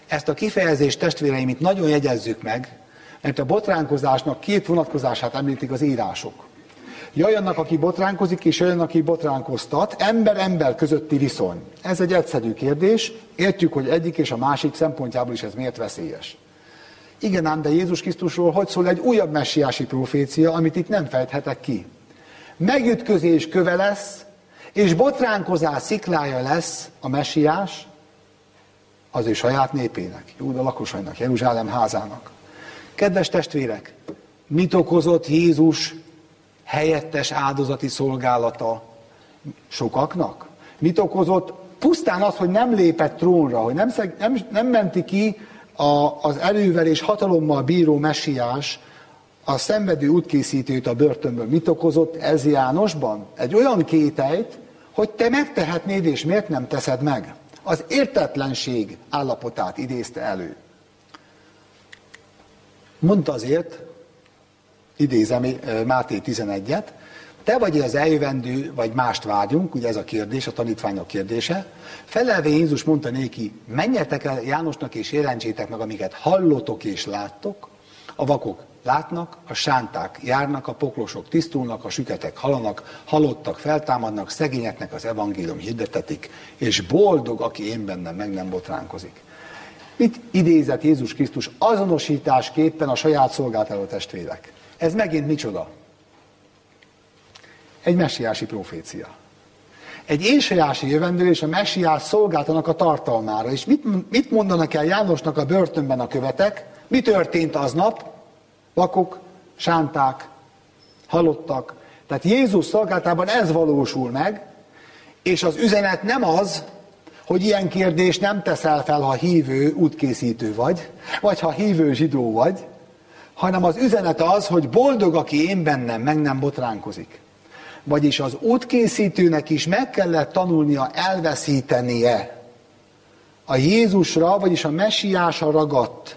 Ezt a kifejezést testvéreim itt nagyon jegyezzük meg, mert a botránkozásnak két vonatkozását említik az írások. Jaj annak, aki botránkozik, és jaj annak, aki botránkoztat, ember-ember közötti viszony. Ez egy egyszerű kérdés, értjük, hogy egyik és a másik szempontjából is ez miért veszélyes. Igen ám, de Jézus Krisztusról hogy szól egy újabb messiási profécia, amit itt nem fejthetek ki. Megütközés köve lesz, és botránkozás sziklája lesz a messiás az ő saját népének, Júda lakosainak, Jeruzsálem házának. Kedves testvérek, mit okozott Jézus helyettes áldozati szolgálata sokaknak? Mit okozott pusztán az, hogy nem lépett trónra, hogy nem, nem, nem menti ki a, az erővel és hatalommal bíró messiás a szenvedő útkészítőt a börtönből. Mit okozott ez Jánosban? Egy olyan kételyt, hogy te megtehetnéd, és miért nem teszed meg? Az értetlenség állapotát idézte elő. Mondta azért, idézem eh, Máté 11-et, te vagy az eljövendő, vagy mást vágyunk, ugye ez a kérdés, a tanítványok kérdése. Felelve Jézus mondta néki, menjetek el Jánosnak és jelentsétek meg, amiket hallotok és láttok. A vakok látnak, a sánták járnak, a poklosok tisztulnak, a süketek halanak, halottak feltámadnak, szegényeknek az evangélium hirdetetik, és boldog, aki én bennem meg nem botránkozik. Mit idézett Jézus Krisztus azonosításképpen a saját szolgáltató testvérek? Ez megint micsoda? Egy messiási profécia. Egy éjsajási jövendő a messiás szolgáltanak a tartalmára. És mit, mit mondanak el Jánosnak a börtönben a követek? Mi történt aznap? Vakok, sánták, halottak. Tehát Jézus szolgáltában ez valósul meg, és az üzenet nem az, hogy ilyen kérdést nem teszel fel, ha hívő útkészítő vagy, vagy ha hívő zsidó vagy, hanem az üzenet az, hogy boldog, aki én bennem meg nem botránkozik. Vagyis az útkészítőnek is meg kellett tanulnia elveszítenie a Jézusra, vagyis a messiásra ragadt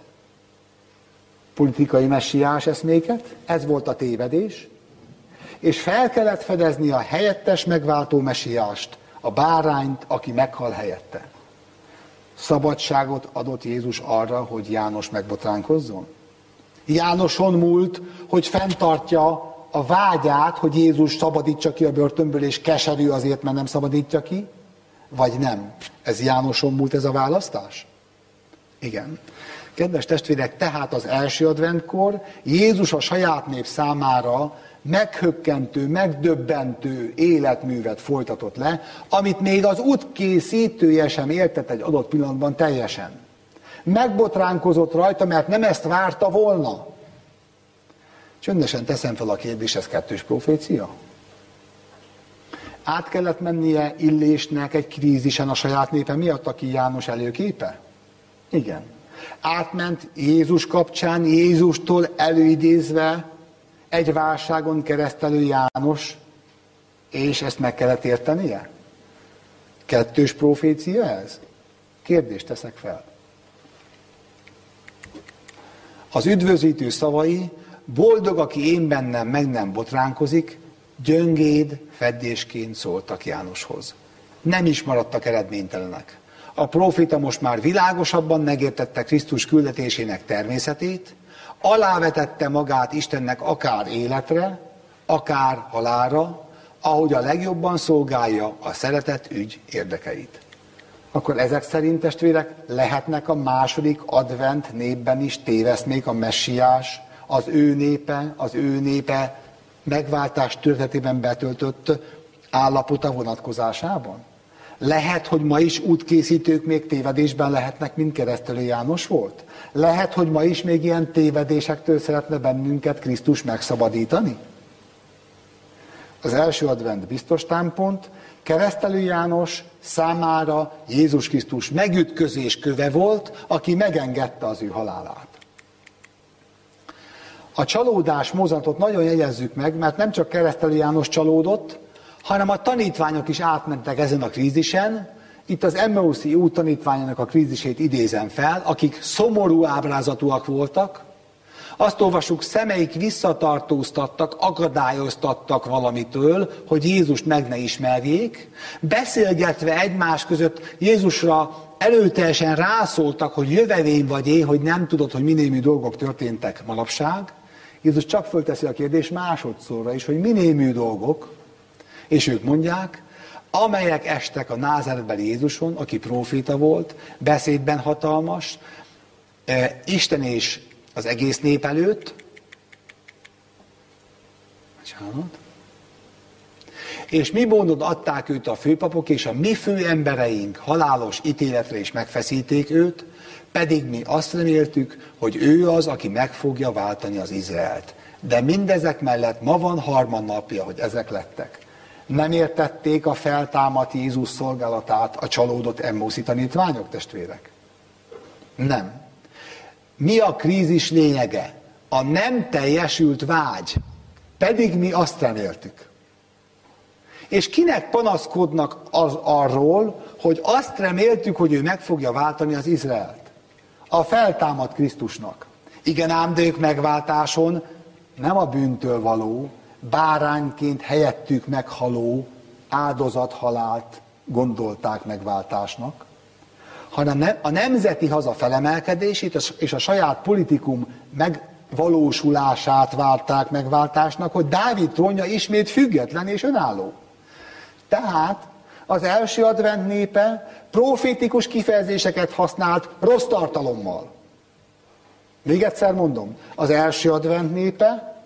politikai messiás eszméket, ez volt a tévedés, és fel kellett fedezni a helyettes megváltó messiást, a bárányt, aki meghal helyette. Szabadságot adott Jézus arra, hogy János megbotránkozzon? Jánoson múlt, hogy fenntartja a vágyát, hogy Jézus szabadítsa ki a börtönből, és keserű azért, mert nem szabadítja ki? Vagy nem? Ez Jánoson múlt ez a választás? Igen. Kedves testvérek, tehát az első adventkor Jézus a saját nép számára meghökkentő, megdöbbentő életművet folytatott le, amit még az út sem értett egy adott pillanatban teljesen. Megbotránkozott rajta, mert nem ezt várta volna. Csöndesen teszem fel a kérdést, ez kettős profécia? Át kellett mennie Illésnek egy krízisen a saját népe miatt, aki János előképe? Igen. Átment Jézus kapcsán, Jézustól előidézve egy válságon keresztelő János, és ezt meg kellett értenie? Kettős profécia ez? Kérdést teszek fel. Az üdvözítő szavai, boldog, aki én bennem meg nem botránkozik, gyöngéd feddésként szóltak Jánoshoz. Nem is maradtak eredménytelenek. A profita most már világosabban megértette Krisztus küldetésének természetét, alávetette magát Istennek akár életre, akár halára, ahogy a legjobban szolgálja a szeretett ügy érdekeit. Akkor ezek szerint testvérek lehetnek a második advent népben is téveszmék a messiás, az ő népe, az ő népe megváltás történetében betöltött állapota vonatkozásában? Lehet, hogy ma is útkészítők még tévedésben lehetnek, mint keresztelő János volt? Lehet, hogy ma is még ilyen tévedésektől szeretne bennünket Krisztus megszabadítani? Az első advent biztos támpont, keresztelő János számára Jézus Krisztus megütközés köve volt, aki megengedte az ő halálát. A csalódás mozatot nagyon jegyezzük meg, mert nem csak keresztelő János csalódott, hanem a tanítványok is átmentek ezen a krízisen. Itt az Emmauszi út tanítványának a krízisét idézem fel, akik szomorú ábrázatúak voltak, azt olvasjuk, szemeik visszatartóztattak, akadályoztattak valamitől, hogy Jézust meg ne ismerjék, beszélgetve egymás között Jézusra előteljesen rászóltak, hogy jövevény vagy én, hogy nem tudod, hogy minémű dolgok történtek manapság, Jézus csak fölteszi a kérdést másodszorra is, hogy minémű dolgok, és ők mondják, amelyek estek a názáretbeli Jézuson, aki proféta volt, beszédben hatalmas, e, Isten és az egész nép előtt, Bocsánat. És mi módon adták őt a főpapok, és a mi fő embereink halálos ítéletre is megfeszíték őt, pedig mi azt reméltük, hogy ő az, aki meg fogja váltani az Izraelt. De mindezek mellett ma van harmadnapja, hogy ezek lettek. Nem értették a feltámadt Jézus szolgálatát a csalódott Emmószi tanítványok, testvérek? Nem. Mi a krízis lényege? A nem teljesült vágy. Pedig mi azt reméltük. És kinek panaszkodnak az arról, hogy azt reméltük, hogy ő meg fogja váltani az Izraelt? A feltámadt Krisztusnak. Igen ám, de ők megváltáson nem a bűntől való, bárányként helyettük meghaló áldozathalált gondolták megváltásnak, hanem a nemzeti haza felemelkedését és a saját politikum megvalósulását várták megváltásnak, hogy Dávid trónja ismét független és önálló. Tehát az első advent népe profétikus kifejezéseket használt rossz tartalommal. Még egyszer mondom, az első advent népe,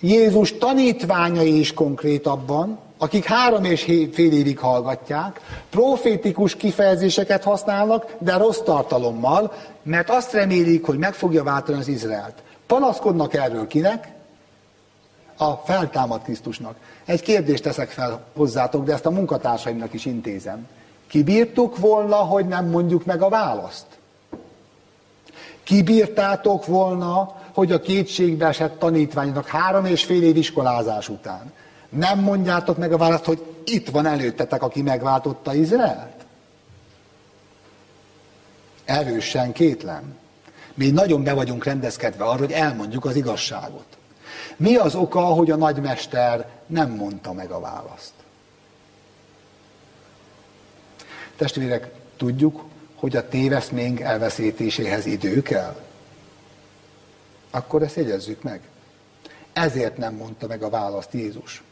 Jézus tanítványai is konkrétabban, akik három és fél évig hallgatják, profétikus kifejezéseket használnak, de rossz tartalommal, mert azt remélik, hogy meg fogja váltani az Izraelt. Panaszkodnak erről kinek? A feltámad Krisztusnak. Egy kérdést teszek fel hozzátok, de ezt a munkatársaimnak is intézem. Kibírtuk volna, hogy nem mondjuk meg a választ? Kibírtátok volna, hogy a kétségbe esett tanítványnak három és fél év iskolázás után nem mondjátok meg a választ, hogy itt van előttetek, aki megváltotta Izraelt? Erősen kétlem. Mi nagyon be vagyunk rendezkedve arra, hogy elmondjuk az igazságot. Mi az oka, hogy a nagymester nem mondta meg a választ? Testvérek, tudjuk, hogy a téveszménk elveszítéséhez idő kell? Akkor ezt jegyezzük meg. Ezért nem mondta meg a választ Jézus.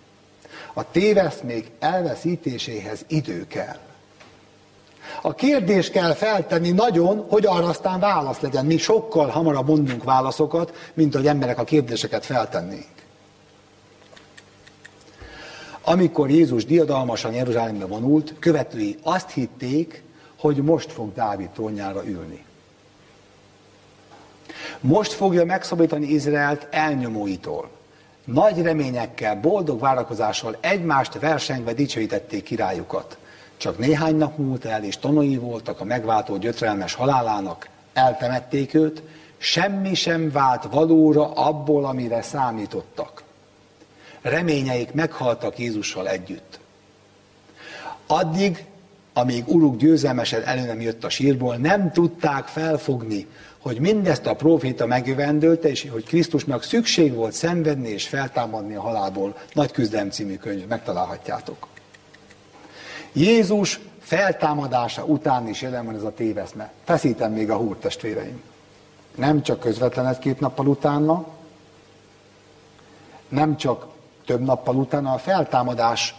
A téveszmék elveszítéséhez idő kell. A kérdés kell feltenni nagyon, hogy arra aztán válasz legyen. Mi sokkal hamarabb mondunk válaszokat, mint hogy emberek a kérdéseket feltennénk. Amikor Jézus diadalmasan Jeruzsálembe vonult, követői azt hitték, hogy most fog Dávid trónjára ülni. Most fogja megszabadítani Izraelt elnyomóitól. Nagy reményekkel, boldog várakozással egymást versengve dicsőítették királyukat. Csak néhány nap múlt el, és tanúi voltak a megváltó gyötrelmes halálának, eltemették őt, semmi sem vált valóra abból, amire számítottak. Reményeik meghaltak Jézussal együtt. Addig, amíg uruk győzelmesen elő nem jött a sírból, nem tudták felfogni, hogy mindezt a proféta megjövendölte, és hogy Krisztusnak szükség volt szenvedni és feltámadni a halálból. Nagy küzdelem című könyv, megtalálhatjátok. Jézus feltámadása után is jelen van ez a téveszme. Feszítem még a húrt, testvéreim. Nem csak közvetlen egy-két nappal utána, nem csak több nappal utána, a feltámadás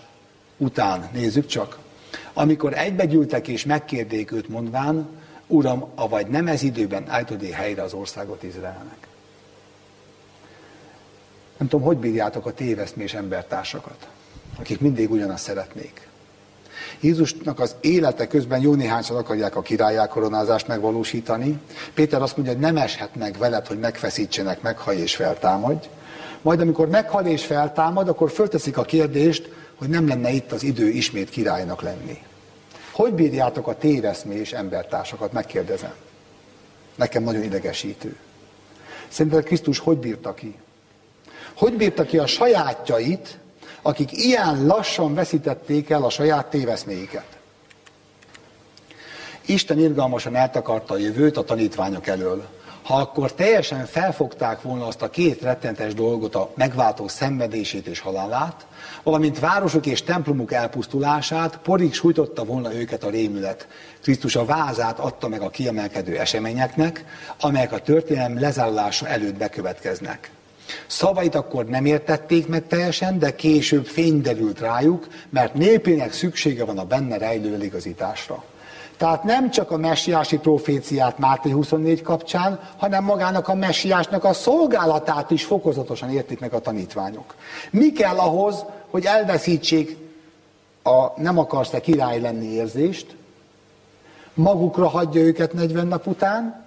után nézzük csak. Amikor egybegyűltek és megkérdék őt mondván, Uram, avagy nem ez időben állítod helyre az országot Izraelnek. Nem tudom, hogy bírjátok a téveszmés embertársakat, akik mindig ugyanazt szeretnék. Jézusnak az élete közben jó néhányszor akarják a királyá koronázást megvalósítani. Péter azt mondja, hogy nem eshet meg veled, hogy megfeszítsenek, meghaj és feltámadj. Majd amikor meghal és feltámad, akkor fölteszik a kérdést, hogy nem lenne itt az idő ismét királynak lenni. Hogy bírjátok a téveszmés embertársakat, megkérdezem. Nekem nagyon idegesítő. Szerinted Krisztus hogy bírta ki? Hogy bírta ki a sajátjait, akik ilyen lassan veszítették el a saját téveszméiket? Isten irgalmasan eltakarta a jövőt a tanítványok elől. Ha akkor teljesen felfogták volna azt a két rettentes dolgot, a megváltó szenvedését és halálát, valamint városok és templomuk elpusztulását, porig sújtotta volna őket a rémület. Krisztus a vázát adta meg a kiemelkedő eseményeknek, amelyek a történelem lezárulása előtt bekövetkeznek. Szavait akkor nem értették meg teljesen, de később fény derült rájuk, mert népének szüksége van a benne rejlő igazításra. Tehát nem csak a messiási proféciát Máté 24 kapcsán, hanem magának a messiásnak a szolgálatát is fokozatosan értik meg a tanítványok. Mi kell ahhoz, hogy elveszítsék a nem akarsz-e király lenni érzést, magukra hagyja őket 40 nap után,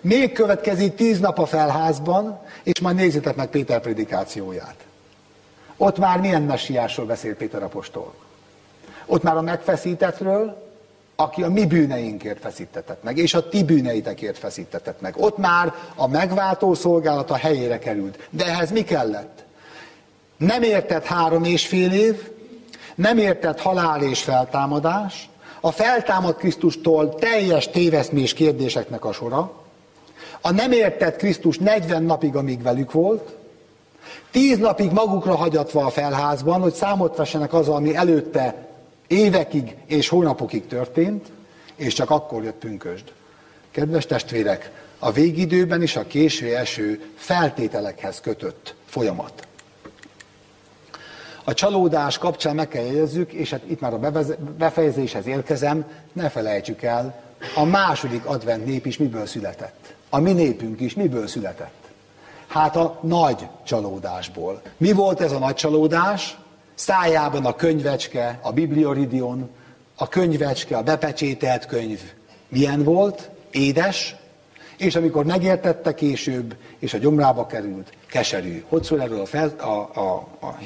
még következik 10 nap a felházban, és majd nézzétek meg Péter predikációját. Ott már milyen messiásról beszél Péter apostol? Ott már a megfeszítetről, aki a mi bűneinkért feszítetett meg, és a ti bűneitekért feszítetett meg. Ott már a megváltó szolgálata helyére került. De ehhez mi kellett? Nem értett három és fél év, nem értett halál és feltámadás, a feltámad Krisztustól teljes téveszmés kérdéseknek a sora, a nem értett Krisztus 40 napig, amíg velük volt, tíz napig magukra hagyatva a felházban, hogy számot vessenek az, ami előtte évekig és hónapokig történt, és csak akkor jött pünkösd. Kedves testvérek, a végidőben is a késő eső feltételekhez kötött folyamat. A csalódás kapcsán meg kell jegyezzük, és hát itt már a befejezéshez érkezem, ne felejtsük el, a második advent nép is miből született. A mi népünk is miből született. Hát a nagy csalódásból. Mi volt ez a nagy csalódás? Szájában a könyvecske, a biblioridion, a könyvecske, a bepecsételt könyv milyen volt? Édes, és amikor megértette később, és a gyomrába került, keserű. Hogy szól erről a, fel, a, a, a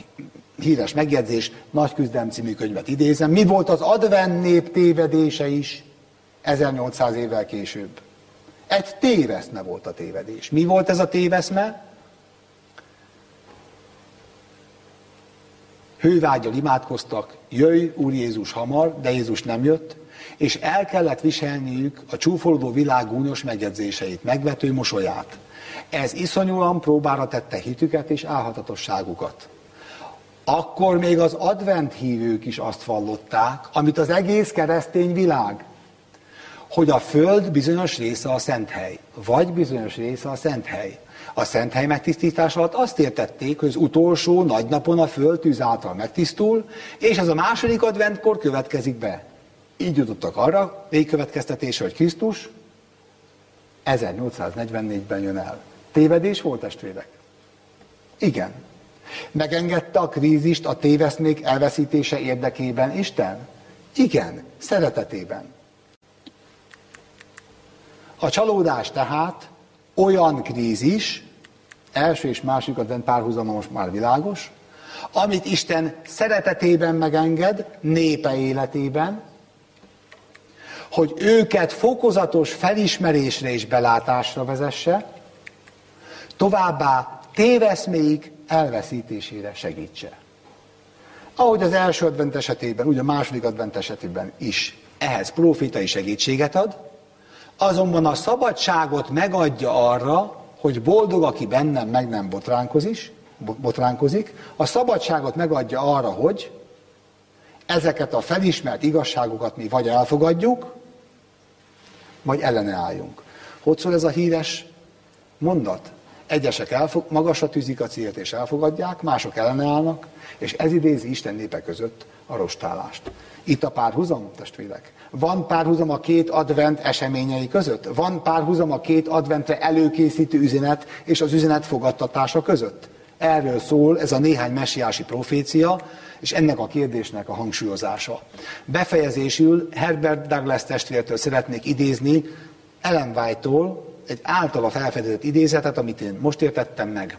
híres megjegyzés, Nagy küzdelem című könyvet idézem. Mi volt az advent nép tévedése is 1800 évvel később? Egy téveszme volt a tévedés. Mi volt ez a téveszme? Hővágyal imádkoztak, jöjj Úr Jézus hamar, de Jézus nem jött, és el kellett viselniük a csúfolódó világ gúnyos megjegyzéseit, megvető mosolyát. Ez iszonyúan próbára tette hitüket és álhatatosságukat. Akkor még az advent hívők is azt vallották, amit az egész keresztény világ, hogy a föld bizonyos része a szent hely, vagy bizonyos része a szent hely. A szent hely megtisztítás alatt azt értették, hogy az utolsó nagy napon a föld tűz által megtisztul, és ez a második adventkor következik be. Így jutottak arra végkövetkeztetésre, hogy Krisztus 1844-ben jön el. Tévedés volt, testvérek? Igen. Megengedte a krízist a téveszmék elveszítése érdekében Isten? Igen, szeretetében. A csalódás tehát olyan krízis, első és második advent párhuzama most már világos, amit Isten szeretetében megenged, népe életében, hogy őket fokozatos felismerésre és belátásra vezesse, továbbá téveszméik elveszítésére segítse. Ahogy az első advent esetében, úgy a második advent esetében is ehhez profétai segítséget ad, azonban a szabadságot megadja arra, hogy boldog, aki bennem meg nem botránkozik, botránkozik, a szabadságot megadja arra, hogy ezeket a felismert igazságokat mi vagy elfogadjuk, vagy ellene álljunk. Hogy szól ez a híres mondat? Egyesek elfog, magasra tűzik a célt és elfogadják, mások ellene állnak, és ez idézi Isten népe között a rostálást. Itt a párhuzam, testvérek. Van párhuzam a két advent eseményei között? Van párhuzam a két adventre előkészítő üzenet és az üzenet fogadtatása között? Erről szól ez a néhány messiási profécia, és ennek a kérdésnek a hangsúlyozása. Befejezésül Herbert Douglas testvértől szeretnék idézni Ellen White-tól egy általa felfedezett idézetet, amit én most értettem meg.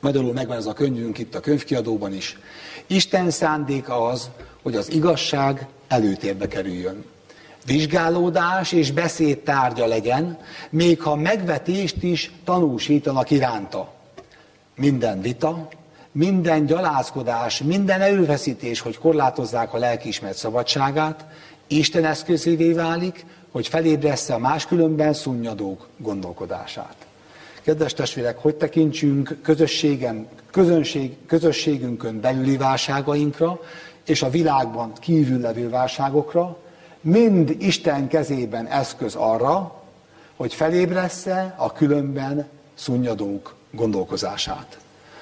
Magyarul megvan ez a könyvünk itt a könyvkiadóban is. Isten szándéka az, hogy az igazság előtérbe kerüljön. Vizsgálódás és beszéd tárgya legyen, még ha megvetést is tanúsítanak iránta. Minden vita, minden gyalázkodás, minden előfeszítés, hogy korlátozzák a lelkiismert szabadságát, Isten eszközévé válik, hogy felébressze a máskülönben szunnyadók gondolkodását. Kedves testvérek, hogy tekintsünk közösségen, közönség, közösségünkön belüli válságainkra, és a világban kívül levő válságokra, mind Isten kezében eszköz arra, hogy felébressze a különben szunnyadók gondolkozását.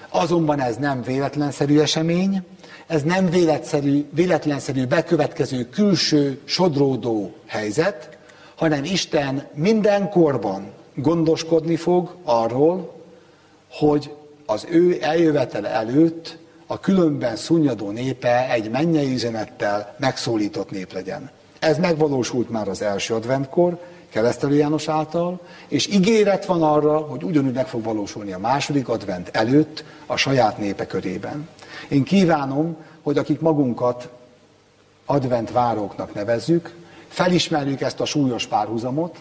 Azonban ez nem véletlenszerű esemény, ez nem véletlenszerű, véletlenszerű bekövetkező külső sodródó helyzet, hanem Isten minden korban gondoskodni fog arról, hogy az ő eljövetele előtt a különben szunnyadó népe egy mennyei üzenettel megszólított nép legyen. Ez megvalósult már az első adventkor, Keresztelő János által, és ígéret van arra, hogy ugyanúgy meg fog valósulni a második advent előtt a saját népe körében. Én kívánom, hogy akik magunkat advent váróknak nevezzük, felismerjük ezt a súlyos párhuzamot,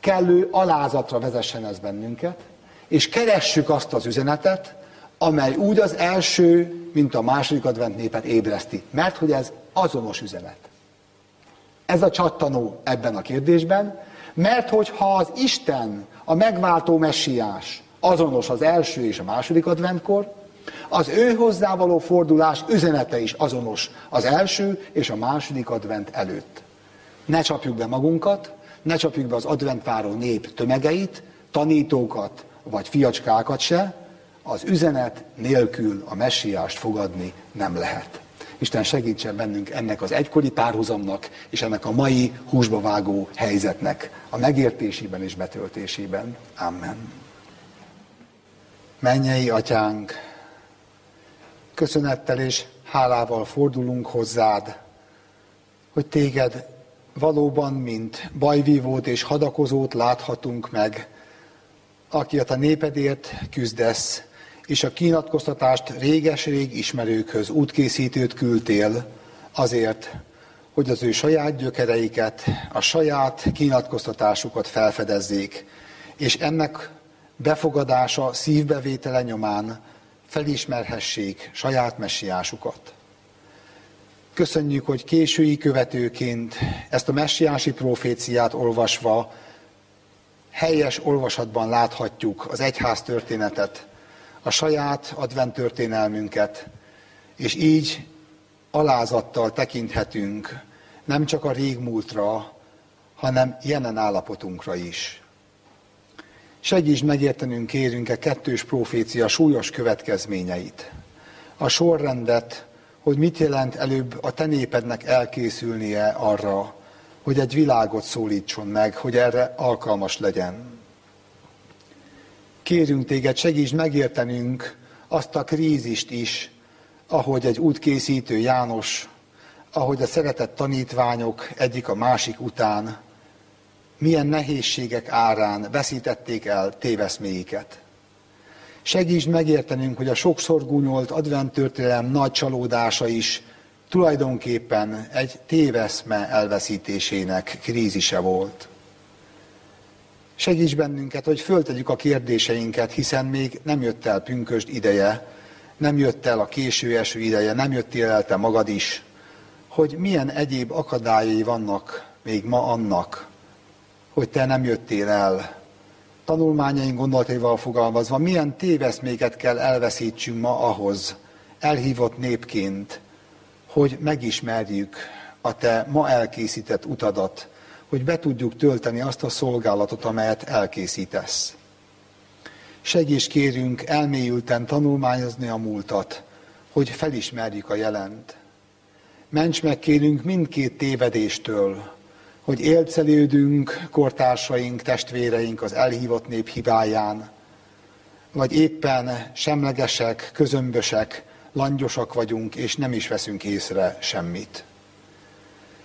kellő alázatra vezessen ez bennünket, és keressük azt az üzenetet, amely úgy az első, mint a második advent népet ébreszti. Mert hogy ez azonos üzenet. Ez a csattanó ebben a kérdésben, mert hogyha az Isten, a megváltó messiás azonos az első és a második adventkor, az ő hozzávaló fordulás üzenete is azonos az első és a második advent előtt. Ne csapjuk be magunkat, ne csapjuk be az adventváró nép tömegeit, tanítókat vagy fiacskákat se, az üzenet nélkül a messiást fogadni nem lehet. Isten segítsen bennünk ennek az egykori párhuzamnak és ennek a mai húsba vágó helyzetnek a megértésében és betöltésében. Amen. Mennyei atyánk, köszönettel és hálával fordulunk hozzád, hogy téged valóban, mint bajvívót és hadakozót láthatunk meg, aki a népedért küzdesz, és a kínatkoztatást réges-rég ismerőkhöz útkészítőt küldtél azért, hogy az ő saját gyökereiket, a saját kínatkoztatásukat felfedezzék, és ennek befogadása, szívbevétele nyomán felismerhessék saját messiásukat. Köszönjük, hogy késői követőként ezt a messiási proféciát olvasva helyes olvasatban láthatjuk az egyház történetet, a saját advent történelmünket, és így alázattal tekinthetünk nem csak a régmúltra, hanem jelen állapotunkra is. Segíts megértenünk, kérünk-e kettős profécia súlyos következményeit. A sorrendet, hogy mit jelent előbb a te népednek elkészülnie arra, hogy egy világot szólítson meg, hogy erre alkalmas legyen. Kérünk téged, segíts megértenünk azt a krízist is, ahogy egy útkészítő János, ahogy a szeretett tanítványok egyik a másik után milyen nehézségek árán veszítették el téveszméiket. Segíts megértenünk, hogy a sokszor gúnyolt adventtörténelem nagy csalódása is tulajdonképpen egy téveszme elveszítésének krízise volt. Segíts bennünket, hogy föltegyük a kérdéseinket, hiszen még nem jött el pünkösd ideje, nem jött el a késő eső ideje, nem jöttél el te magad is, hogy milyen egyéb akadályai vannak még ma annak, hogy te nem jöttél el. Tanulmányaink gondolataival fogalmazva, milyen téveszméket kell elveszítsünk ma ahhoz, elhívott népként, hogy megismerjük a te ma elkészített utadat, hogy be tudjuk tölteni azt a szolgálatot, amelyet elkészítesz. Segíts kérünk elmélyülten tanulmányozni a múltat, hogy felismerjük a jelent. Ments meg kérünk mindkét tévedéstől, hogy élcelődünk kortársaink, testvéreink az elhívott nép hibáján, vagy éppen semlegesek, közömbösek, langyosak vagyunk, és nem is veszünk észre semmit.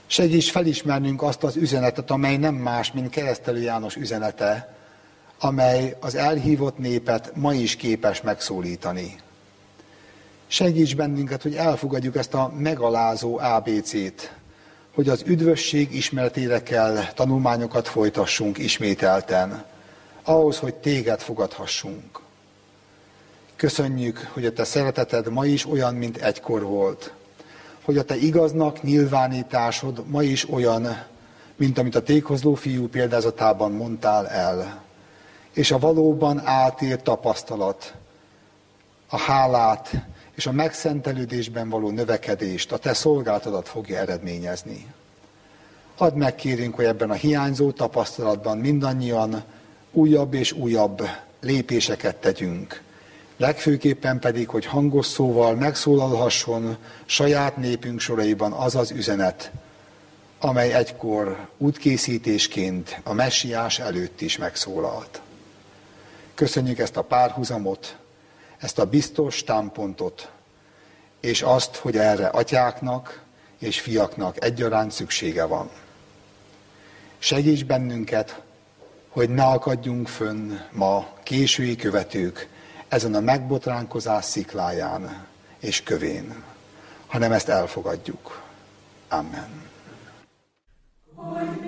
Segíts felismernünk azt az üzenetet, amely nem más, mint keresztelő János üzenete, amely az elhívott népet ma is képes megszólítani. Segíts bennünket, hogy elfogadjuk ezt a megalázó ABC-t, hogy az üdvösség ismeretére kell tanulmányokat folytassunk ismételten, ahhoz, hogy téged fogadhassunk. Köszönjük, hogy a te szereteted ma is olyan, mint egykor volt. Hogy a te igaznak nyilvánításod ma is olyan, mint amit a tékozló fiú példázatában mondtál el. És a valóban átélt tapasztalat, a hálát és a megszentelődésben való növekedést a te szolgáltadat fogja eredményezni. Add meg, kérünk, hogy ebben a hiányzó tapasztalatban mindannyian újabb és újabb lépéseket tegyünk. Legfőképpen pedig, hogy hangos szóval megszólalhasson saját népünk soraiban az az üzenet, amely egykor útkészítésként a messiás előtt is megszólalt. Köszönjük ezt a párhuzamot, ezt a biztos támpontot, és azt, hogy erre atyáknak és fiaknak egyaránt szüksége van. Segíts bennünket, hogy ne akadjunk fönn ma késői követők ezen a megbotránkozás szikláján és kövén, hanem ezt elfogadjuk. Amen. Hogy